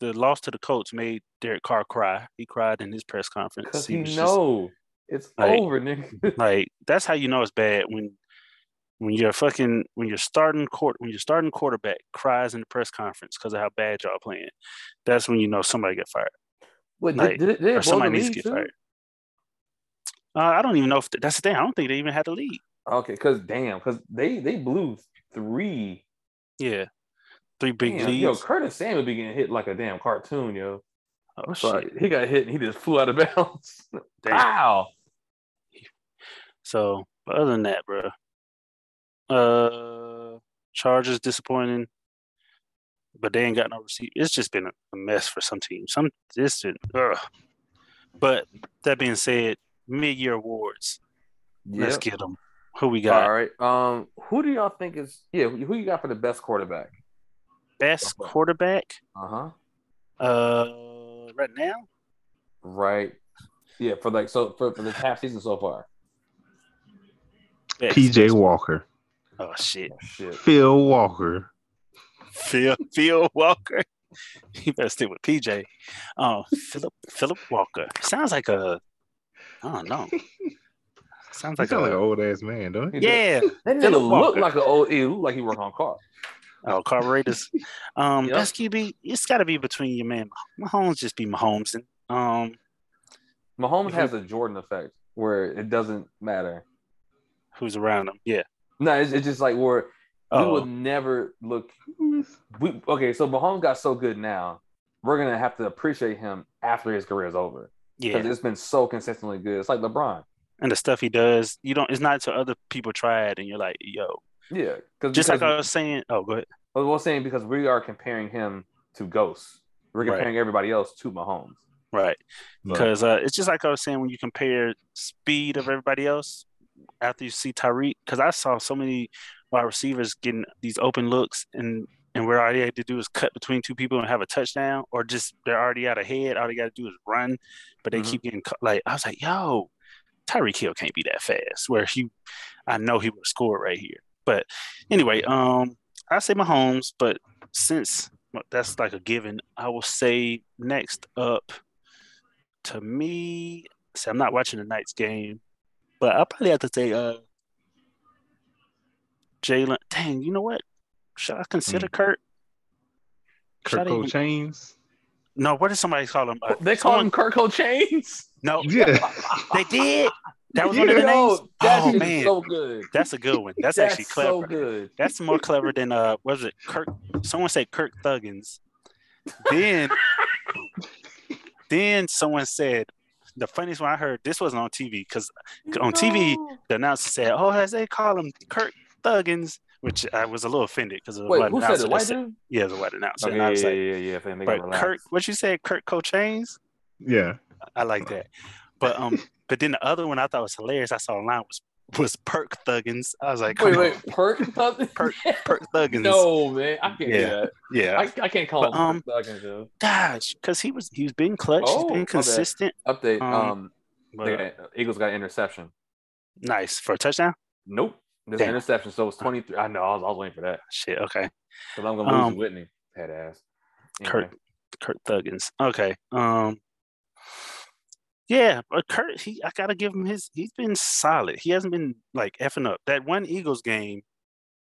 the loss to the Colts made Derek Carr cry. He cried in his press conference. Because He he was just- know it's like- over, nigga. like that's how you know it's bad when when you're fucking when you're starting court when you're starting quarterback cries in the press conference because of how bad y'all playing. That's when you know somebody get fired Wait, like, did, did, did or somebody needs to get too? fired. Uh, I don't even know if that's the thing. I don't think they even had the lead. Okay, because damn, because they they blew three. Yeah, three big Damn, leads. yo, Curtis Samuel be getting hit like a damn cartoon, yo. oh So shit! he got hit and he just flew out of bounds. Wow. So, but other than that, bro, uh, Chargers disappointing, but they ain't got no receipt. It's just been a, mess for some teams. Some this ugh. But that being said, mid-year awards. Let's get them. Who we got? All right. Um, who do y'all think is yeah? Who you got for the best quarterback? Best Okay. quarterback. Uh huh. Uh, right now, Right. Yeah, for like so for, for this half season so far. best. PJ Walker, Oh shit, Oh, shit. Phil Walker. Phil Phil Walker. You better stick with PJ. Oh, Philip Philip Walker. Sounds like a. I don't know. Sounds He like, sound a, like an old ass man, don't he? He yeah. That nigga look like an old. He look like he work on car. Oh, carburetors. Um, Yep. best QB. It's got to be between your man Mahomes. Just be Mahomes. And um, Mahomes has a Jordan effect where it doesn't matter. who's around him? Yeah. No, it's, it's just like where we Oh, would never look. We okay, so Mahomes got so good now. We're gonna have to appreciate him after his career is over because yeah. it's been so consistently good. It's like LeBron. And the stuff he does, you don't. It's not until other people try it, and you're like, yo. Yeah, because Just like I was saying. Oh, go ahead. I was saying because we are comparing him to ghosts. We're Right. comparing everybody else to Mahomes. Right. Because uh, it's just like I was saying when you compare speed of everybody else after you see Tyreek. Because I saw so many wide receivers getting these open looks, and and where all they had to do is cut between two people and have a touchdown, or just they're already out ahead. All they got to do is run, but they Mhm. keep getting cut. Like I was like, yo, Tyreek Hill can't be that fast. Where he, I know he would score right here. But anyway, um, I say Mahomes, but since that's like a given, I will say next up to me, see, I'm not watching the Knights game, but I'll probably have to say uh Jalen. Dang, you know what? Should I consider Kurt? Should I Kirk even- Chains. No, what did somebody call him? Uh, They call someone- him Kirk Chains. No, Yeah. they did. That was one of the Yo, names. that Oh shit is man, so good. that's a good one. That's, That's actually clever. so good. That's more clever than uh, what was it Kirk? Someone said Kirk Thuggins. Then, then someone said the funniest one I heard. This wasn't on TV because on TV the announcer said, "Oh, as they call him Kirk Thuggins," which I was a little offended because of Wait, who said it? that White said- dude? Yeah, the white announcer. Okay, and I yeah, was yeah, like, yeah, yeah. If they but relax. Kirk, what you said, Kirk Cochains? Yeah. I like that. But um, but then the other one I thought was hilarious. I saw online was was Perk Thuggins. I was like, come Wait, on, wait, Perk Thuggins? Perk- Perk Thuggins. No, man, I can't Yeah. do that. yeah, I, I can't call But, him um, Perk Thuggins. Yo. gosh, because he was he was being clutch, Oh, he's my being consistent. Update. Um, Um, But uh, got- Eagles got an interception. nice for a touchdown. Nope, there's Damn. an interception. So it's twenty three. I know. I was, I was waiting for that Shit. Okay. because I'm gonna lose Um, Whitney. Head ass. Kurt. Kurt Thuggins. Okay. Um. Yeah, but Kurt, he I gotta give him his. He's been solid. He hasn't been like effing up. That one Eagles game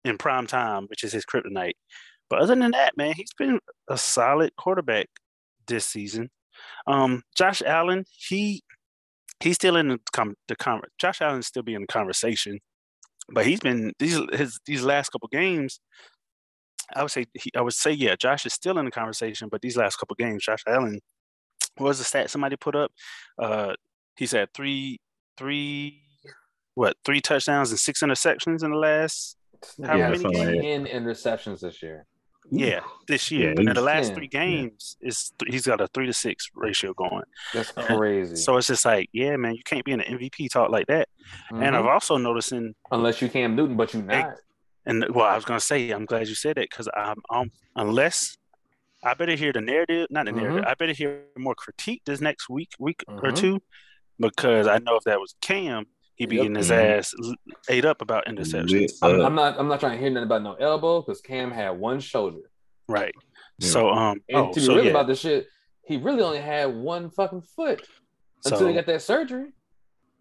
in prime time, which is his kryptonite. But other than that, man, he's been a solid quarterback this season. Um, Josh Allen, he he's still in the com- the con- Josh Allen's still be in the conversation, but he's been these his these last couple games. I would say he, I would say yeah, Josh is still in the conversation, but these last couple games, Josh Allen, what was the stat somebody put up? Uh, he's had three three what three touchdowns and six interceptions in the last How Yeah, many something like ten interceptions this year? Yeah this year. Yeah, but in the last yeah, three yeah. games, is he's got a three to six ratio going. That's Uh, crazy. So it's just like, yeah, man, you can't be in an MVP talk like that. And I've also noticing, unless you Cam Newton, but you not. and well, I was gonna say, I'm glad you said that because I'm, um, unless I better hear the narrative, not the narrative, I better hear more critique this next week, week or Mhm. two, because I know if that was Cam, he be Yep. getting his Mhm. ass ate up about interceptions. Lit I'm. I'm not. I'm not trying to hear nothing about no elbow because Cam had one shoulder. Right. Yeah. So um And oh, to be so real yeah. about this shit, he really only had one fucking foot until he got that surgery.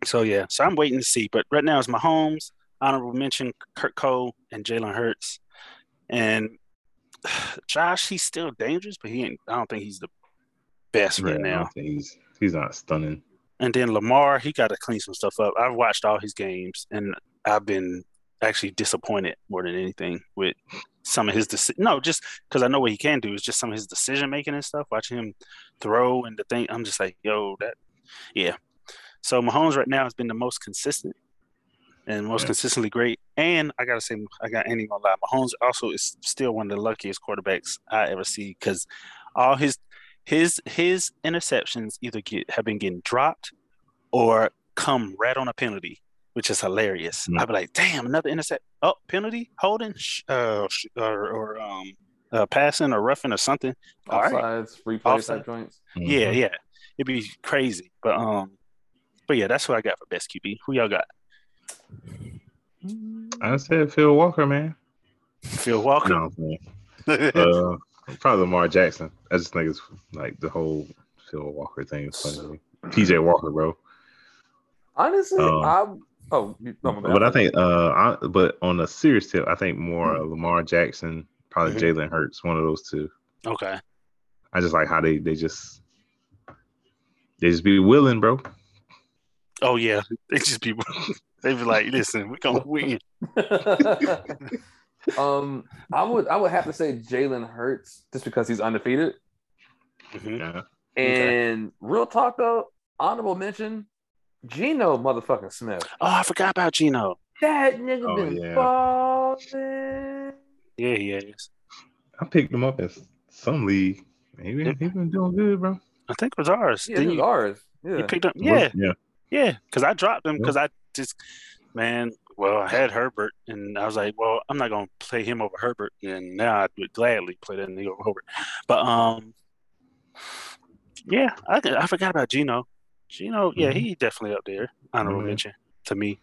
So yeah, so I'm waiting to see. But right now it's Mahomes, honorable mention, Kurt Cole, and Jalen Hurts. And Josh, he's still dangerous, but he ain't I don't think he's the best right Yeah, I now. don't think He's he's not stunning. And then Lamar, he got to clean some stuff up. I've watched all his games, and I've been actually disappointed more than anything with some of his deci- no, just because I know what he can do is just some of his decision making and stuff. Watching him throw and the thing, I'm just like, yo, that, yeah. So Mahomes right now has been the most consistent and most Yeah. consistently great. And I gotta say, I got ain't gonna lie, Mahomes also is still one of the luckiest quarterbacks I ever see because all his his his interceptions either get have been getting dropped or come right on a penalty, which is hilarious. Mm. I'd be like, damn, another intercept. Oh, penalty, holding, sh- uh, sh- or, or um, uh, passing or roughing or something. All right. Offsides, free play Offside. type joints. Yeah, Mhm. yeah, it'd be crazy. But um, but yeah, that's what I got for best QB. Who y'all got? I said Phil Walker, man. Phil Walker. No, man. uh, probably Lamar Jackson. I just think it's like the whole Phil Walker thing is funny. PJ Walker, bro. Honestly, Um, I oh, no. But I think, uh, I, but on a serious tip, I think more Hmm. uh, Lamar Jackson, probably Mhm. Jalen Hurts, one of those two. okay. I just like how they they just they just be willing, bro. Oh yeah, they just be they be like, listen, we gonna win. um, I would I would have to say Jalen Hurts just because he's undefeated. Mhm. Yeah. Okay. And real talk though, honorable mention, Gino motherfucking Smith. Oh, I forgot about Gino. That nigga Oh, been yeah. balling. Yeah, he is. I picked him up in some league. He been, he been doing good, bro. I think it was ours. Yeah, Didn't this is you? ours. You Yeah. picked up? Yeah, yeah. yeah. Because I dropped him Yeah. because I just, man. Well, I had Herbert, and I was like, well, I'm not gonna play him over Herbert, and now I would gladly play that nigga over Herbert. But um, yeah, I I forgot about Gino. Gino, yeah, Mhm. he definitely up there. Honorable Mhm. mention to me.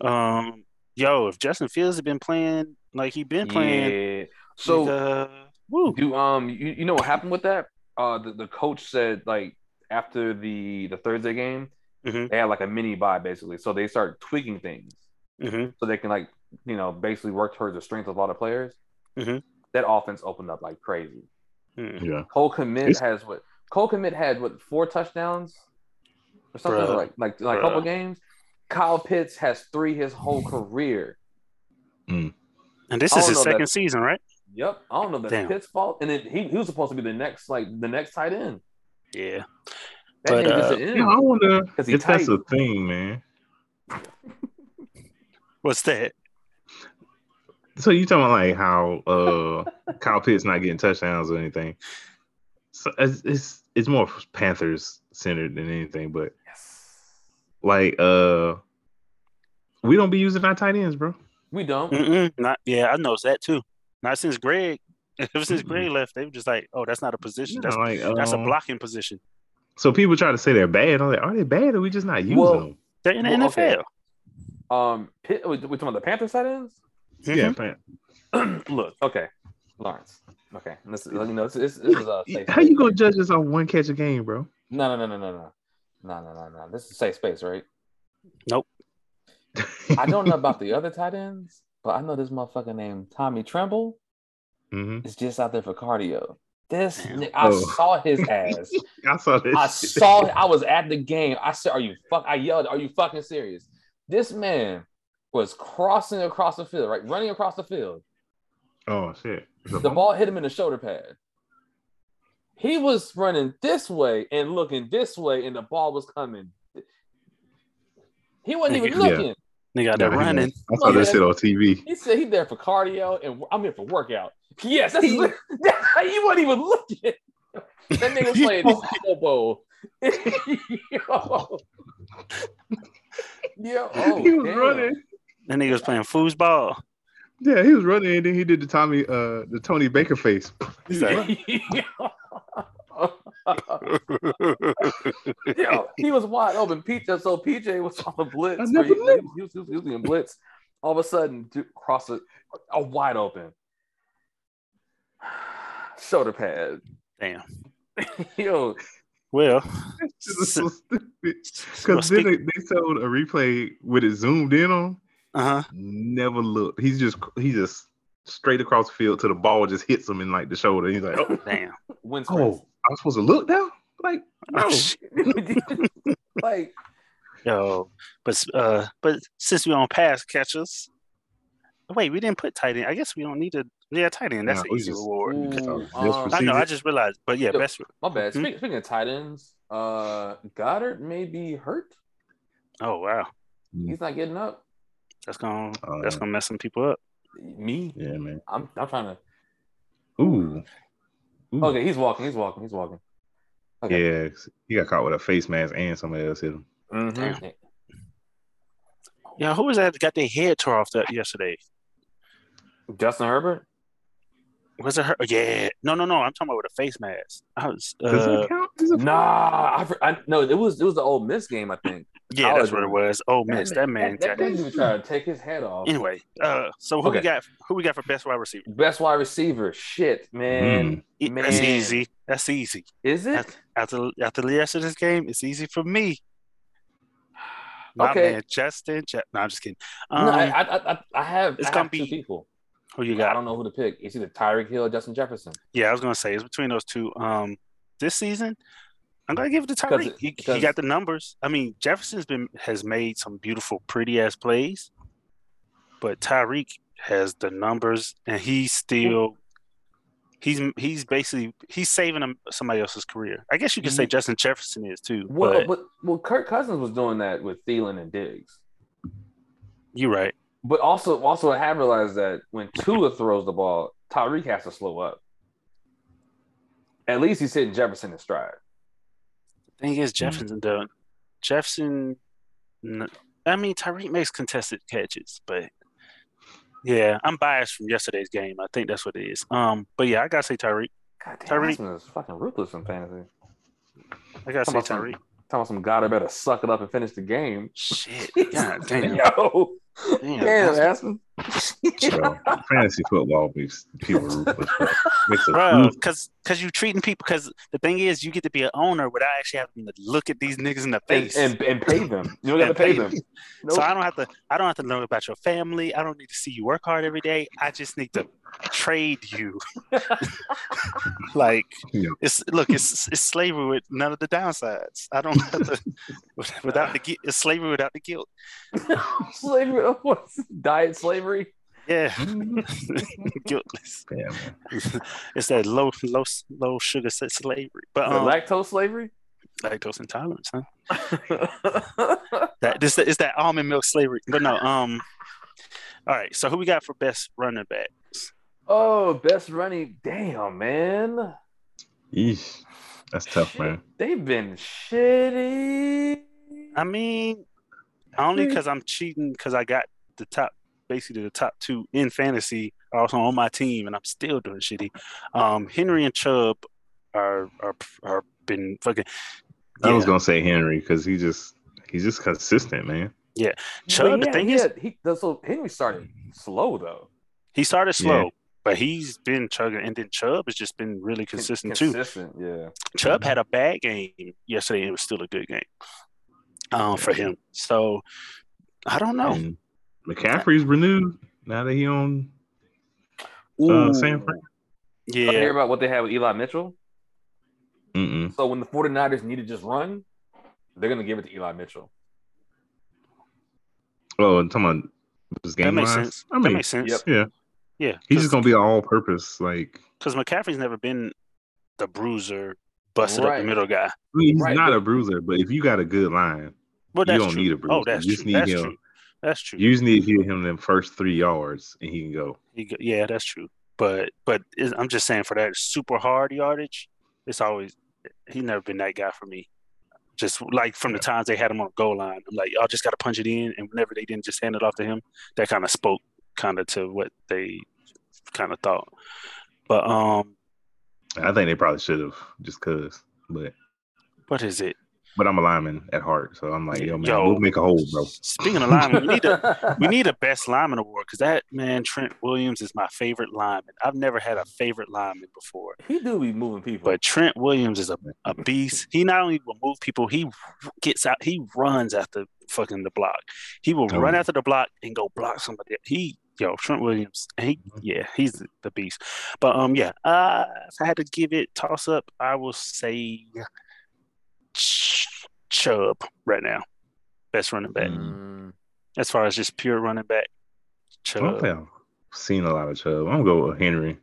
Um, yo, if Justin Fields had been playing like he been playing, Yeah. So woo. do um you, you know what happened with that? Uh the, the coach said like after the the Thursday game, Mhm. they had like a mini bye basically. So they start tweaking things Mhm. so they can like you know basically work towards the strength of a lot of players. Mhm. That offense opened up like crazy. Mhm. Yeah. Cole Kmet It's- has what Cole Kmet had what four touchdowns or something Bruh. like like like a couple games. Kyle Pitts has three his whole career. And this is his second that- season, right? Yep, I don't know if that's Damn. Pitt's fault, and then he, he was supposed to be the next like the next tight end. Yeah. That But, uh, Yeah, I wonder 'Cause he if that's a thing, man. What's that? So you talking about like how uh Kyle Pitts not getting touchdowns or anything? So it's it's, it's more Panthers centered than anything, but Yes. like uh we don't be using our tight ends, bro. We don't. Mm-mm, not yeah, I noticed that too. Not since Greg. Ever since Greg left, they were just like, "Oh, that's not a position. Yeah, That's like that's a um, blocking position." So people try to say they're bad. I'm like, are they bad or we just not using Well, them? They're in the Well, okay. NFL. Um, Pitt, we we talking about the Panthers tight ends? Yeah, Mhm. Pan- Look, okay, Lawrence. Okay, this is you know this, this, this is a safe How space, you gonna right? judge us on one catch a game, bro? No, no, no, no, no, no, no, no, no, no. This is safe space, right? Nope. I don't know about the other tight ends, but I know this motherfucker named Tommy Tremble hmm is just out there for cardio. This Damn. I Oh. saw his ass. I saw this. I shit. saw. I was at the game. I said, "Are you fuck?" I yelled, "Are you fucking serious?" This man was crossing across the field, right, running across the field. Oh shit! The ball hit him in the shoulder pad. He was running this way and looking this way, and the ball was coming. He wasn't even Yeah. looking. Nigga out Nah, there running. I saw Yeah. that shit on TV. He said he's there for cardio, and I'm here for workout. Yes, that's, that's how he wasn't even looking. That nigga played Super Bowl. Yo. Yo, oh, he was damn. running. That nigga was playing foosball. Yeah, he was running, and then he did the Tommy, uh, the Tony Baker face. Yo, he was wide open. PJ, so PJ was on the blitz. I or he, knew. he was, he was using blitz. All of a sudden, dude, cross it, a wide open shoulder pad. Damn. Yo, Well, This is so stupid. Because then speak, they, they showed a replay with it zoomed in on. uh huh. Never looked. He's just he just straight across the field to the ball just hits him in like the shoulder. He's like, oh, Damn. win oh I'm supposed to look now? Like, no. Oh, shit. like Yo, but uh, but since we on pass catchers, wait, we didn't put tight end. I guess we don't need to. Yeah, tight end. That's Nah, an easy just- reward. Ooh, um, I know. I just realized. But yeah, Yo, best. my bad. Mhm. Speaking, speaking of tight ends, uh, Goedert may be hurt. Oh wow, He's not getting up. that's gonna Uh, that's gonna mess some people up. Me, Yeah, man. I'm, I'm trying to. Ooh. Ooh. Okay, he's walking. He's walking. He's walking. Okay. Yeah, he got caught with a face mask and somebody else hit him. Mhm. Yeah, who was that that got their head tore off that yesterday? Justin Herbert. Was it her? Yeah, no, no, no. I'm talking about with a face mask. I was. Does Uh, that count? Is it- Nah, I, I no. It was it was the Ole Miss game. I think. yeah, that's what it was. Oh, miss that man. That, that got- dude tried to take his head off. Anyway, uh, so who we got? Who we got for best wide receiver? Best wide receiver. Shit, man. E- That's easy. That's easy. Is it? After, after after the rest of this game, it's easy for me. My Okay. man, Justin. Je- no, I'm just kidding. no, Um, I, I, I, I have. it's I gonna have two be- people. Who you I don't know who to pick. It's either Tyreek Hill or Justin Jefferson. Yeah, I was gonna say it's between those two. Um, this season, I'm gonna give it to Tyreek. He, he got the numbers. I mean, Jefferson's been has made some beautiful, pretty ass plays, but Tyreek has the numbers, and he's still. He's he's basically he's saving somebody else's career. I guess you could say Mhm. Justin Jefferson is too. Well, but but well, Kirk Cousins was doing that with Thielen and Diggs. you're right. But also, also, I have realized that when Tua throws the ball, Tyreek has to slow up. At least he's hitting Jefferson in stride. The thing is, Jefferson though, Jefferson. I mean, Tyreek makes contested catches, but yeah, I'm biased from yesterday's game. I think that's what it is. Um, but yeah, I gotta say Tyreek. Tyreek- is fucking ruthless in fantasy. I gotta say Talking about some- Tyreek. Talking about some guy that better suck it up and finish the game. Shit, god damn, Yo, damn. damn, that's- Aspen. Bro, fantasy football makes people ruthless. Bro. Makes us Bro, ruthless. because because you treating people because the thing is you get to be an owner without actually having to look at these niggas in the face. and and pay them. You don't got to pay pay them. So Nope. I don't have to I don't have to know about your family. I don't need to see you work hard every day. I just need to trade you. like Yeah. it's look, it's it's slavery with none of the downsides. I don't have to without the gui- it's slavery without the guilt. slavery. What's diet slavery? Yeah, guiltless. Yeah, it's that low low low sugar set slavery. But um, lactose slavery? lactose intolerance, huh? That this is that almond milk slavery. But no, um all right, so who we got for best running backs? oh, best running. Damn, man. Yeesh. That's tough, man. They've been shitty. I mean, only because I'm cheating because I got the top, basically the top two in fantasy, are also on my team, and I'm still doing shitty. Um, Henry and Chubb are are are been fucking. I was Yeah. gonna say Henry because he just he's just consistent, man. Yeah, Chubb, Well, the thing yeah, is, he so Henry started slow though. he started Yeah. slow, but he's been chugging, and then Chubb has just been really consistent too. Consistent, yeah. Chubb had a bad game yesterday. It was still a good game um, for him. So I don't know. And McCaffrey's renewed now that he on uh, San Fran. Yeah. I hear about what they had with Eli Mitchell? Mm-mm. So when the 49ers need to just run, they're gonna give it to Eli Mitchell. Oh, and talking about his that game makes lines? sense. I that mean, makes sense. Yep. yeah, Yeah, he's just gonna be all-purpose. Like because McCaffrey's never been the bruiser, busted up the middle guy. I mean, he's Right, not a bruiser, but if you got a good line, Well, You don't true. need a Oh, bruiser. that's You just true. need That's him. true. That's true. you just need to hit him them first three yards, and he can go. He go- yeah, that's true. But but is- I'm just saying for that super hard yardage, it's always he never been that guy for me. Just like from the times they had him on the goal line, I'm like, y'all just got to punch it in, and whenever they didn't just hand it off to him, that kind of spoke kind of to what they kind of thought. But um, I think they probably should have just cause. but What is it? but I'm a lineman at heart, so I'm like, yo, man, Yo. we'll make a hole, bro. Speaking of linemen, we need a we need a best lineman award because that man Trent Williams is my favorite lineman. I've never had a favorite lineman before, he do be moving people. but Trent Williams is a, a beast. He not only will move people, he gets out, he runs after fucking the block. He will Oh. run after the block and go block somebody. He yo Trent Williams, he yeah he's the beast. But um yeah, uh, if I had to give it toss up, I will say Ch- Chubb right now, best running back Mm, as far as just pure running back. Chubb, think I've seen a lot of Chubb. I'm gonna go with Henry,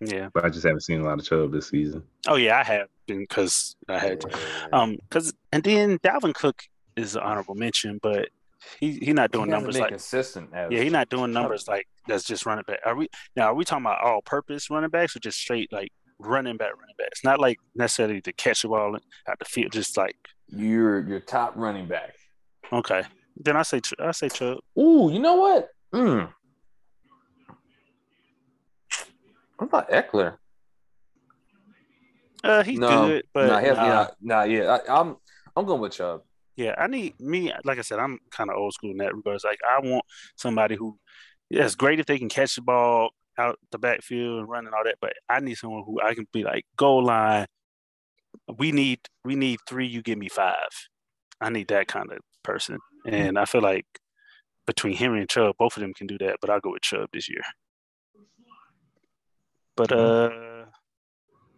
yeah. but I just haven't seen a lot of Chubb this season. Oh yeah, I have been because I had to. Um, because and then Dalvin Cook is an honorable mention, but he he not doing he numbers like consistent. As, yeah, he not doing numbers like that's just running back. Are we now? Are we talking about all purpose running backs or just straight like running back running backs? Not like necessarily to catch the ball out the field, just like You're your top running back. okay. Then I say I say Chubb. Ooh, you know what? Mm. What about Ekeler? Uh, he's no, good, but nah, he has, nah. yeah, nah, yeah. I, I'm I'm going with Chubb. Yeah, I need me. Like I said, I'm kind of old school in that regards. Like I want somebody who, yeah, it's great if they can catch the ball out the backfield and run and all that. But I need someone who I can be like goal line. We need we need three. You give me five. I need that kind of person, and I feel like between Henry and Chubb, both of them can do that. But I'll go with Chubb this year. But uh,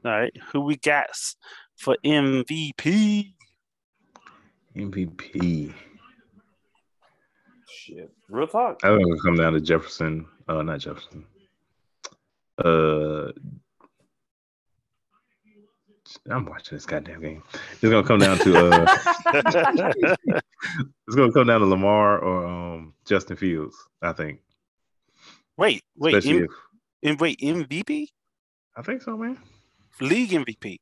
all right, who we got for MVP? MVP. Shit, real talk. I think it'll come down to Jefferson. Uh, not Jefferson. Uh, I'm watching this goddamn game. It's gonna come down to uh, it's gonna come down to Lamar or um Justin Fields. I think. Wait, wait, Especially M- if and wait, MVP, I think so, man. league MVP.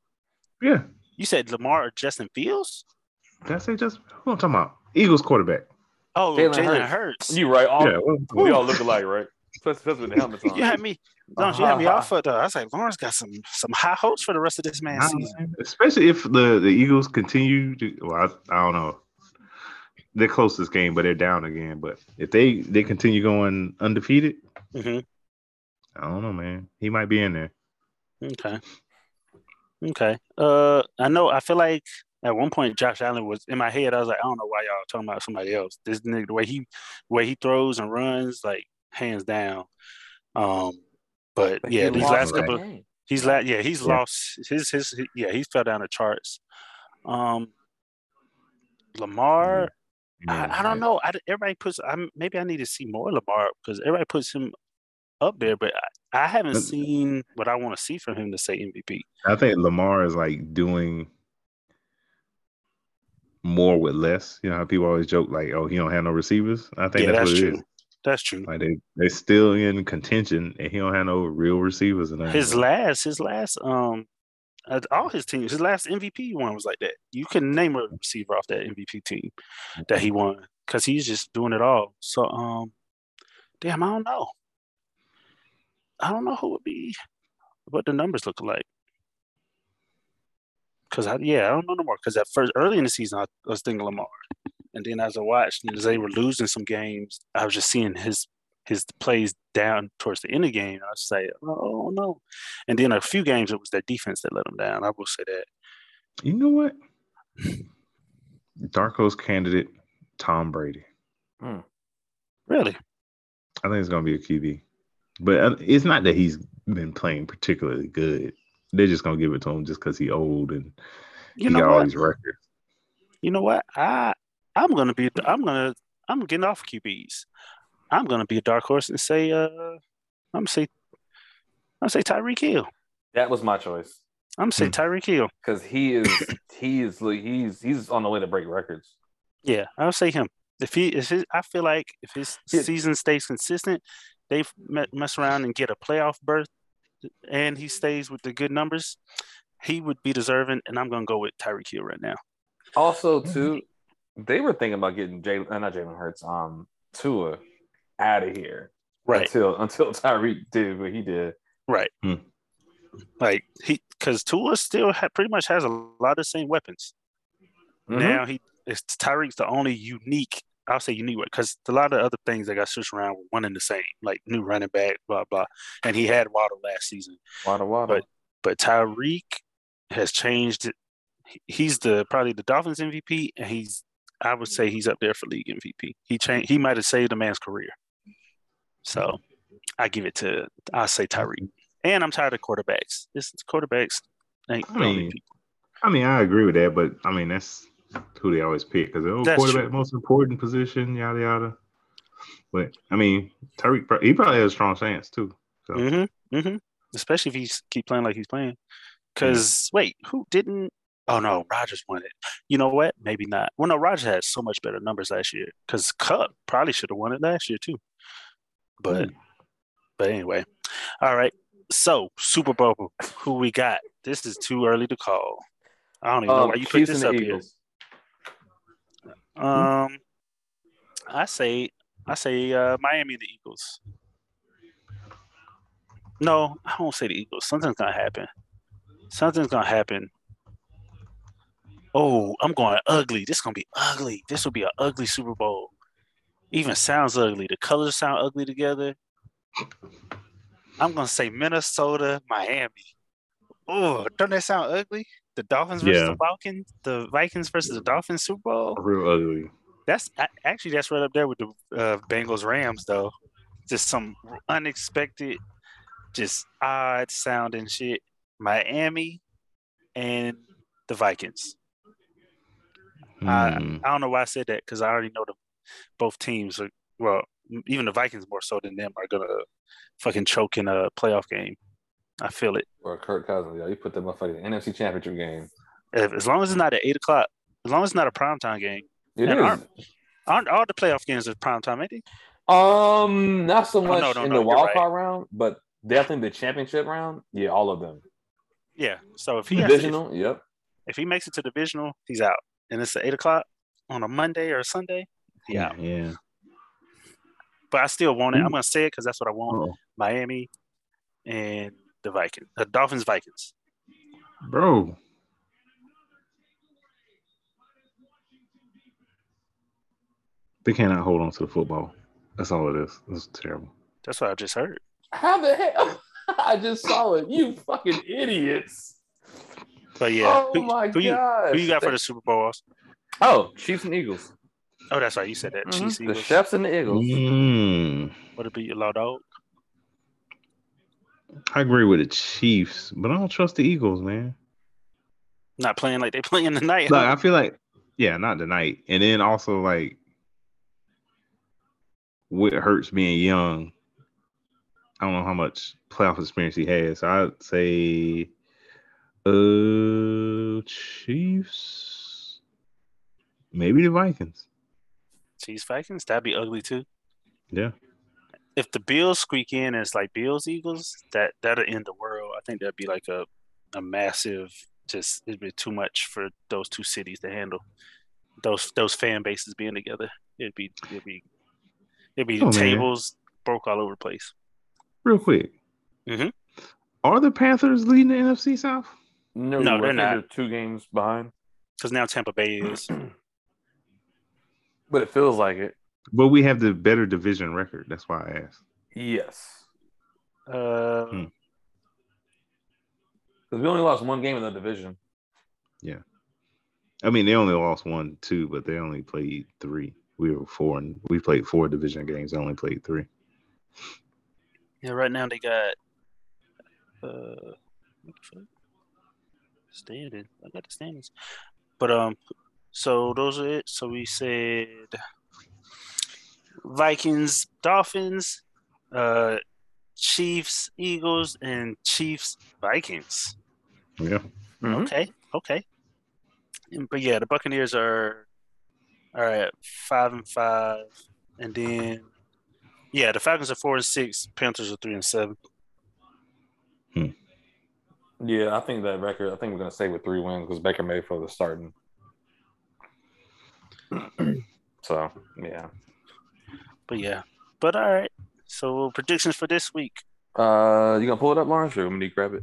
Yeah. You said Lamar or Justin Fields? Did I say just who I'm talking about? Eagles quarterback. Oh, Jalen Jalen, Hurts. Hurts. You right? All, yeah. well, we all look alike, right? Especially especially with the helmets on. You had me. Don't you had me off for the. I was like, Lawrence got some some high hopes for the rest of this man's I- season. especially if the the Eagles continue to. Well, I, I don't know. They're close this game, but they're down again. But if they they continue going undefeated, hmm I don't know, man. He might be in there. Okay. Okay. Uh, I know. I feel like at one point Josh Allen was in my head. I was like, I don't know why y'all talking about somebody else. This nigga, the way he, the way he throws and runs, like hands down. Um, but But yeah, he these last couple. game. He's la- yeah, he's Yeah. lost his, his his yeah, he's fell down the charts. Um Lamar, I, I don't know. I, everybody puts I maybe I need to see more Lamar because everybody puts him up there, but I, I haven't seen what I want to see from him to say MVP. I think Lamar is like doing more with less. You know how people always joke like, "Oh, he don't have no receivers." I think Yeah, that's, that's what true. is. That's true. Like they they still in contention, and he don't have no real receivers. And His last, his last, um, uh, all his teams, his last MVP one was like that. You can name a receiver off that MVP team that he won because he's just doing it all. So, um, damn, I don't know. I don't know who would be, what the numbers look like. Cause I, yeah, I don't know no more. Cause at first, early in the season, I, I was thinking Lamar, and then as I watched, and as they were losing some games, I was just seeing his his plays down towards the end of the game. I was like, oh no. And then a few games, it was their defense that let them down. I will say that. You know what? Dark horse candidate Tom Brady. Really? I think it's gonna be a QB, but uh, it's not that he's been playing particularly good. They're just gonna give it to him just because he's old and You he know got all these records. You know what? I I'm gonna be I'm gonna I'm getting off QBs. I'm gonna be a dark horse and say uh I'm gonna say I'm gonna say Tyreek Hill. That was my choice I'm gonna say Hmm. Tyreek Hill. because he is he is he's he's on the way to break records. Yeah, I'll say him. If he if his, I feel like if his Yeah. season stays consistent, they mess around and get a playoff berth, and he stays with the good numbers, he would be deserving. And I'm gonna go with Tyreek Hill right now. Also, too, they were thinking about getting Jalen, uh, not Jalen Hurts, um, Tua out of here Right, until until Tyreek did what he did. right. Hmm. Like he, because Tua still ha- pretty much has a lot of the same weapons. Mhm. Now he, it's Tyreek's the only unique. I'll say unique because a lot of other things that got switched around were one and the same, like new running back, blah blah. And he had Waddle last season, Waddle, waddle. But- but Tyreek has changed. He's the probably the Dolphins MVP, and he's I would say he's up there for league MVP. He changed. He might have saved a man's career. So I give it to I say Tyreek. And I'm tired of quarterbacks. This quarterbacks ain't I mean, people. I mean, I agree with that, but I mean that's who they always pick because the That's quarterback true. most important position, yada yada. But I mean, Tyreek, pro- he probably has a strong chance too. So Mm-hmm. Mm-hmm. Especially if he keep playing like he's playing. Because wait, who didn't? Oh no, Rodgers won it. You know what? Maybe not. Well, no, Rodgers had so much better numbers last year. Because Kupp probably should have won it last year too. But Hmm. but anyway, all right. So Super Bowl, who we got? This is too early to call. I don't even know Um, why you put this up the here. Eagles. Um, I say I say uh, Miami and the Eagles. No, I won't say the Eagles. Something's gonna happen. Something's gonna happen. Oh, I'm going ugly. This gonna be ugly. This will be an ugly Super Bowl. Even sounds ugly. The colors sound ugly together. I'm gonna say Minnesota, Miami. Oh, don't that sound ugly? The Dolphins versus Yeah. the Falcons, the Vikings versus the Dolphins Super Bowl. real ugly. That's actually that's right up there with the uh, Bengals Rams though. Just some unexpected, just odd sounding shit. Miami and the Vikings. I- Hmm. I don't know why I said that because I already know the both teams are well, even the Vikings more so than them are gonna fucking choke in a playoff game. I feel it. Or Kirk Cousins. Yeah, you put the motherfucking NFC Championship game. If, as long as it's not at eight o'clock, as long as it's not a primetime game. It And is. aren't- Aren't all the playoff games are primetime, ain't they? Um, not so Oh, much no, no, in no, the you're wild right. card round, but definitely the championship round. Yeah, all of them. Yeah. So if he has to, Divisional. Yep. if he makes it to divisional, he's out. And it's at eight o'clock on a Monday or a Sunday. Yeah. yeah. But I still want it. I'm gonna say it because that's what I want. Oh, Miami and the Vikings. The Dolphins Vikings. bro. They cannot hold on to the football. That's all it is. It's terrible. That's what I just heard. How the hell? I just saw it. You fucking idiots. But yeah. oh who, my who you god. who you got for the Super Bowl? Austin? Oh, Chiefs and Eagles. Oh, that's right. You said that. Mhm. Chiefs, The Eagles. chefs and the Eagles. Mm, Would it be your low dog? I agree with the Chiefs, but I don't trust the Eagles, man. Not playing like they playing tonight. Like huh? I feel like, yeah, not tonight. And then also like, what Hurts being young. I don't know how much playoff experience he has. I'd say, uh, Chiefs, maybe the Vikings. Chiefs Vikings. That'd be ugly too. Yeah, If the Bills squeak in as like Bills Eagles, that that'll end the world. I think that'd be like a a massive. Just it'd be too much for those two cities to handle. Those those fan bases being together, it'd be it'd be it'd be Oh, man. tables broke all over the place. real quick. Mhm. Are the Panthers leading the NFC South? No, No, I they're think not. They're two games behind, Because now Tampa Bay is. but it feels like it. But we have the better division record. That's why I asked. Yes, Uh, Hmm. because we only lost one game in the division. Yeah. I mean, they only lost one, two, but they only played three. We were four, and we played four division games. They only played three. Yeah, right now they got uh what standing. I got the standings. But um so those are it. So we said Vikings, Dolphins, uh Chiefs, Eagles, and Chiefs, Vikings. Yeah. Mhm. Okay, okay. And- But yeah, the Buccaneers are are at five and five, and then yeah, the Falcons are four and six. Panthers are three and seven. Hmm. Yeah, I think that record. I think we're gonna stay with three wins because Baker Mayfield is starting. so yeah. But yeah, but all right. So predictions for this week. Uh, you gonna pull it up, Lawrence, or we need to grab it?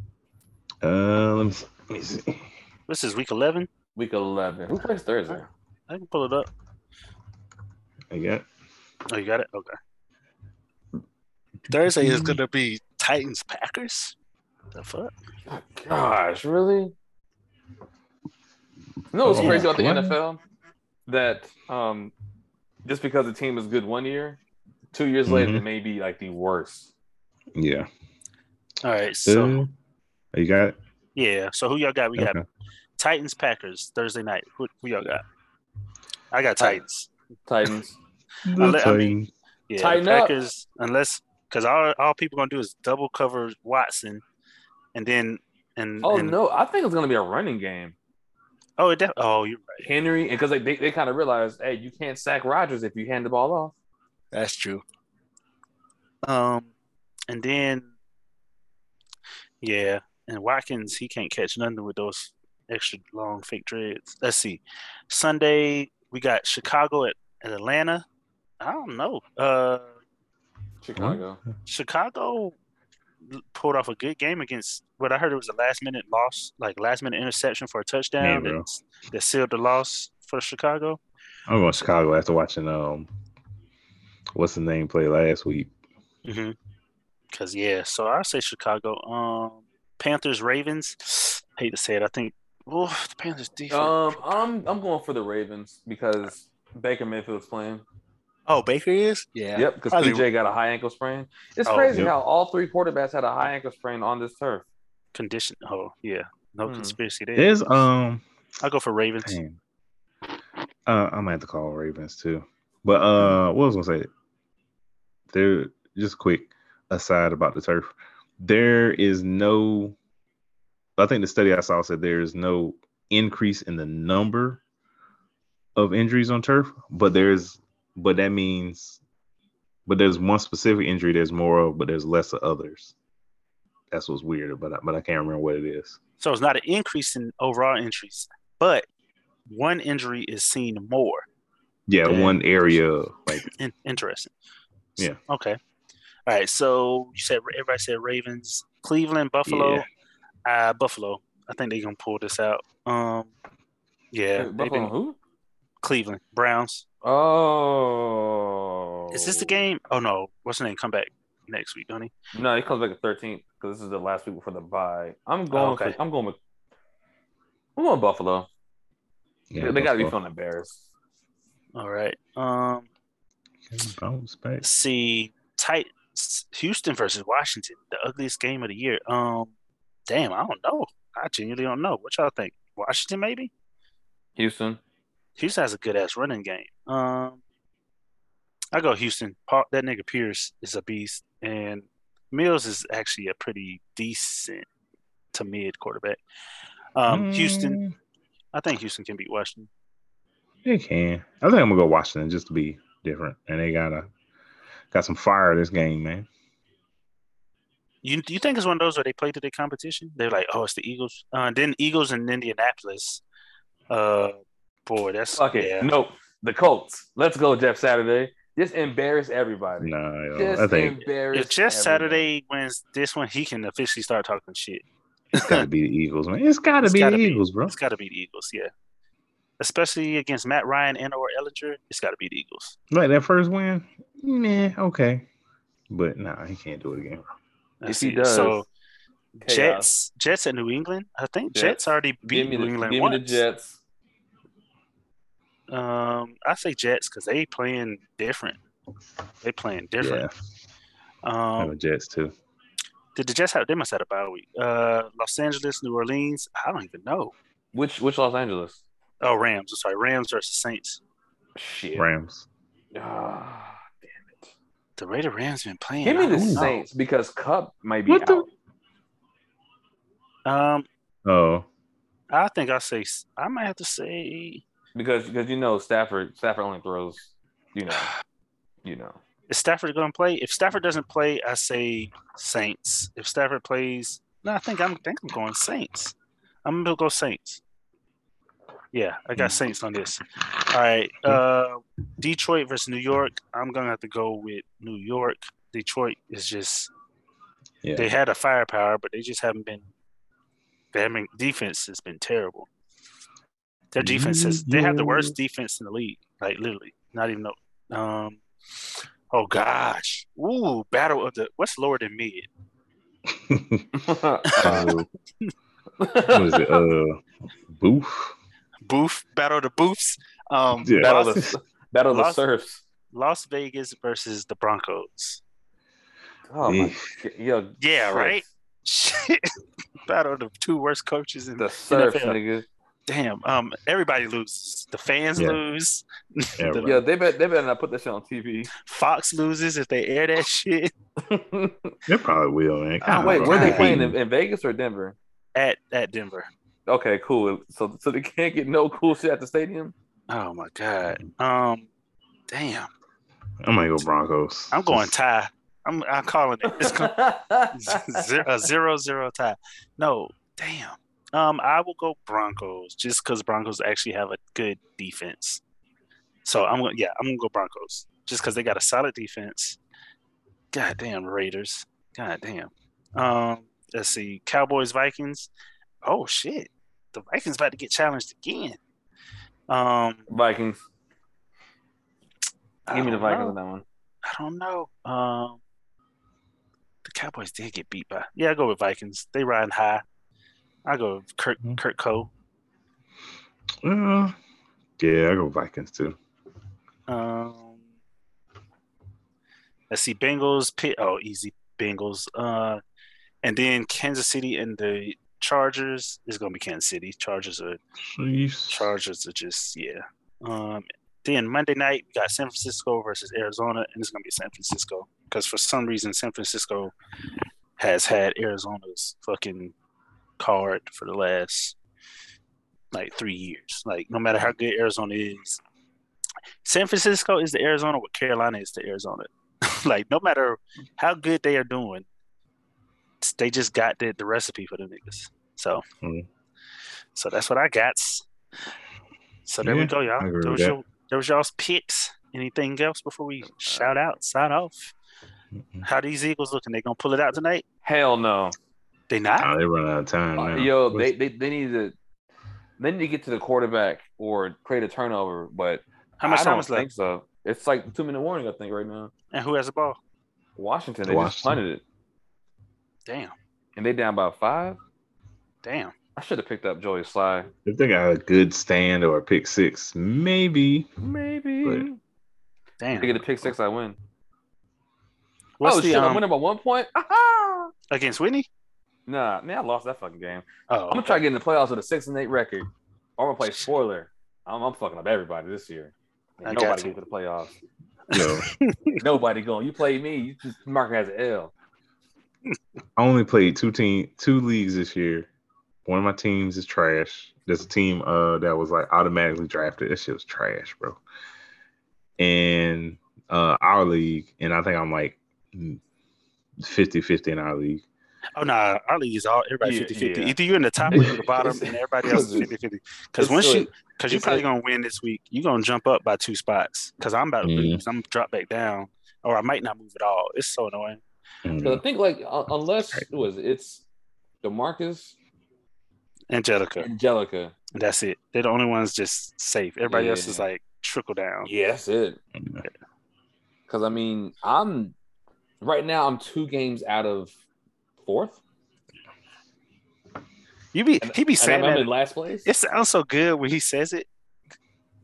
Uh, let me see. Let me see. This is week eleven. Week eleven. Who plays Thursday? I can pull it up. I got. Oh, you got it. Okay. Thursday is gonna be Titans Packers. The fuck? Gosh, really? You know what's Oh, crazy about the? NFL? That um, just because the team is good one year, two years later Mhm. it may be like the worst. Yeah. All right. So Uh, you got it. yeah. So who y'all got? We got Titans Packers Thursday night. Who, who y'all got? I got Titans. Titans. The I mean- Titans. Yeah, Tighten the up. Packers, unless because all all people gonna do is double cover Watson, and then and Oh and, no, I think it's gonna be a running game. Oh it def- oh you're right. Henry, and because they, they, they kind of realized, hey, you can't sack Rodgers if you hand the ball off. That's true. Um, and then yeah, and Watkins he can't catch nothing with those extra long fake dreads. Let's see, Sunday we got Chicago at, at Atlanta. I don't know. Uh, Chicago. Chicago pulled off a good game against what I heard it was a last minute loss, like last minute interception for a touchdown Yeah, that, that sealed the loss for Chicago. I'm going to Chicago after watching um, what's the name play last week. Mm-hmm. Cause yeah, so I say Chicago. Um, Panthers Ravens. Hate to say it, I think. Oh, the Panthers defense. Um, I'm I'm going for the Ravens because Baker Mayfield's playing. Oh, Baker is. Yeah. Yep, because Probably- PJ got a high ankle sprain. It's Oh, crazy yep. how all three quarterbacks had a high ankle sprain on this turf. Condition. Oh, yeah. No Hmm. conspiracy there. There's um, I'll go for Ravens. dang. Uh, I'm gonna have to call Ravens too. But uh, what was I gonna say? There, just quick aside about the turf. There is no. I think the study I saw said there is no increase in the number of injuries on turf, but there's, but that means, but there's one specific injury there's more of, but there's less of others. That's what's weird, but I, but I can't remember what it is. So it's not an increase in overall injuries, but one injury is seen more. Yeah, Yeah. one area like In- interesting. Yeah. Okay. All right. So you said everybody said Ravens, Cleveland, Buffalo. Yeah. Uh, Buffalo. I think they're gonna pull this out. Um, yeah. Hey, Buffalo been- who? Cleveland Browns. Oh, Is this the game? Oh no. What's the name? Come back next week, don't he? No, he comes back at 13th because this is the last week before the bye. I'm going. Oh, okay. for, I'm going with. I'm going Buffalo. yeah, they got to be feeling embarrassed. All right. Um, Bounce back. see. Tight Houston versus Washington, the ugliest game of the year. Um, damn, I don't know. I genuinely don't know. What y'all think? Washington, maybe? Houston. Houston has a good ass running game. Um, I go Houston. Paul, that nigga Pierce is a beast, and Mills is actually a pretty decent to mid quarterback. Um, Houston, Mm, I think Houston can beat Washington. They can. I think I'm gonna go Washington just to be different, and they got a got some fire this game, man. You you think it's one of those where they play to their competition? They're like, oh, it's the Eagles. Uh, then Eagles and Indianapolis. Uh, boy, that's Fuck it. yeah. Nope. The Colts. Let's go, Jeff Saturday. Just embarrass everybody. Nah, yo, Just I think embarrass. If Jeff everybody. Saturday wins this one, he can officially start talking shit. it's got to be the Eagles, man. It's got to It's be the gotta be. Eagles, bro. It's got to be the Eagles, yeah. Especially against Matt Ryan and or Ehlinger, it's got to be the Eagles. Right, that first win, meh, okay, but nah, he can't do it again. Bro. If he see. does, so chaos. Jets, Jets at New England. I think Jets, Jets. already beat Give me New the, England give me once. the Jets. Um, I say Jets because they playing different. They playing different. Yeah, I have Um, a Jets too. did the Jets have? They must have had a bye week. Uh, Los Angeles, New Orleans. I don't even know. Which which Los Angeles? Oh, Rams. I'm sorry, Rams versus Saints. Shit. Rams. Ah, oh, damn it. The Raider Rams been playing. give me the don't know. Saints because Kupp might be What the- out. Um, Oh, I think I say I might have to say because because you know Stafford Stafford only throws you know you know is Stafford going to play? If Stafford doesn't play, I say Saints. If Stafford plays, no, I think I'm I think I'm going Saints. I'm gonna go Saints. Yeah, I got Hmm. Saints on this. All right, uh, Detroit versus New York. I'm gonna have to go with New York. Detroit is just yeah. they had a firepower, but they just haven't been Their main defense has been terrible. Their defense is they have the worst defense in the league. Like literally, not even know. Um, oh gosh, ooh, battle of the what's lower than mid? Uh, what is it? Uh, Booth. Booth battle of the booths. Um, Yeah. Battle of the, Battle of the Surfs. Las Vegas versus the Broncos. Oh my, Yeah. Yeah, right. Shit. battle of the two worst coaches in The Surfs, NFL. nigga. Damn. Um, everybody loses. The fans Yeah. lose. Yeah, The. Yeah, they bet they better not put that shit on TV. Fox loses if they air that shit They probably will, man. Oh, Wait, God, where they playing in, in Vegas or Denver? at at Denver. Okay, cool. So so they can't get no cool shit at the stadium. Oh my god. Um, damn. I'm gonna go Broncos. I'm going tie. I'm I'm calling it. It's a zero zero tie. No, damn. Um, I will go Broncos just because Broncos actually have a good defense. So I'm gonna yeah, I'm gonna go Broncos just because they got a solid defense. God damn Raiders. God damn. Um, let's see, Cowboys Vikings. Oh shit, the Vikings about to get challenged again. Um, Vikings. Give me the Vikings on that one. I don't know. Um, the Cowboys did get beat by. Yeah, I go with Vikings. They riding high. I go with Kurt Mhm. Kurt Cole. Uh, yeah, I go Vikings too. Um, let's see, Bengals. Pit. Oh, easy Bengals. Uh, and then Kansas City and the Chargers is going to be Kansas City. Chargers are Chiefs. Chargers are just yeah. Um, then Monday night we got San Francisco versus Arizona, and it's gonna be San Francisco because for some reason San Francisco has had Arizona's fucking card for the last like three years. Like no matter how good Arizona is, San Francisco is the Arizona what Carolina is to Arizona. like no matter how good they are doing, they just got the, the recipe for the niggas. So, Mhm. so that's what I got. So there we go, y'all. I agree There was, your, there was y'all's picks. Anything else before we shout out, sign off? Mm-mm. How these Eagles looking? They gonna pull it out tonight? Hell no. They not? Oh, they run out of time Uh, now. Yo, they, they they need to they need to get to the quarterback or create a turnover, but How much I time don't is think left? so. It's like two minute warning, I think, right now. And who has the ball? Washington, they just Washington. punted it, Damn, and they down by five. damn. I should have picked up Joey Slye. if they got a good stand or a pick six, maybe. Maybe. But- Damn. If they get a pick six, I win. What's oh the shit! I'm um, winning by one point. Aha! against Whitney? Nah, man, I lost that fucking game. Oh, I'm gonna try to get in the playoffs with a six and eight record. I'm gonna play spoiler. I'm, I'm fucking up everybody this year. I And got nobody you. get to the playoffs. Yo, Nobody going. You play me. You just mark as an L. I only played two team two leagues this year. One of my teams is trash. There's a team uh that was like automatically drafted. That shit was trash, bro. And uh our league, and I think I'm like 50-50 in our league. Oh nah, our league is all everybody Yeah, 50 50. yeah. Either you're in the top or the bottom, and everybody else is it's- 50 50. Because once so- you, because you're probably gonna win this week, you're gonna jump up by two spots. Because I'm about to Mhm. lose. I'm gonna drop back down, or I might not move at all. It's so annoying. Because I think like uh, unless it was it's Demarcus, Angelica, Angelica. that's it. They're the only ones just safe. Everybody else is like trickle down. Yeah, that's it. Because I mean, I'm right now. I'm two games out of fourth. You be And- he be saying I'm that. in last place. It sounds so good when he says it.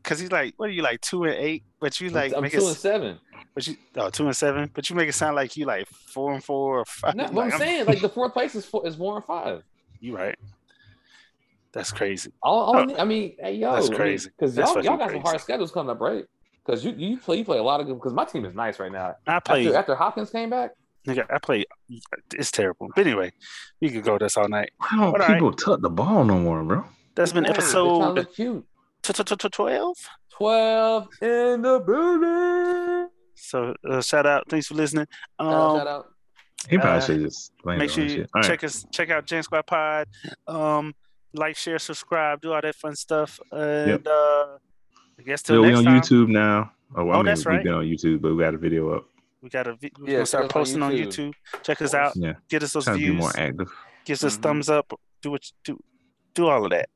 Cause he's like, what are you like two and eight? But you like I'm make two it, and seven. but you oh two and seven. But you make it sound like you like four and four or five. No, Like, what I'm saying, like the fourth place is four, is one and five. You right. That's crazy. All, all oh. I Oh, I mean, hey, yo, that's crazy. Because y'all, y'all got some hard schedules coming up, right? Because you you play you play a lot of good. Because my team is nice right now. I play After, after Hopkins came back, nigga, I play it's terrible. But anyway, we could go this all night. Why don't All right. people tuck the ball no more, bro? That's been Hey, they're trying to episode twelve. Twelve in the building. So uh, shout out, thanks for listening. Shout out, Um, shout out. He probably Uh, should just make sure you shit. All right. check us check out Gen Squad Pod. Um, like, share, subscribe, do all that fun stuff. And uh I guess till So we next on time. YouTube now. Oh, I Oh, mean, that's we've been on YouTube, but we got a video up. We got a vi- we're Yeah, gonna start check us on posting on YouTube. YouTube. Check us out. Yeah, Get us those trying to be views. more active. Gives us Mhm. thumbs up, do what do do all of that.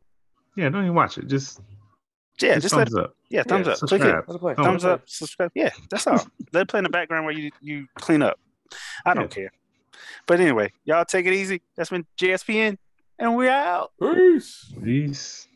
Yeah, don't even watch it. Just Yeah, just just let thumbs up. yeah, thumbs Yeah, up. Click it. Subscribe. Thumbs up, subscribe. Yeah, that's all. Let it play in the background while you you clean up. I don't care. But anyway, y'all take it easy. That's been JSPN, and we're out. Peace. Peace.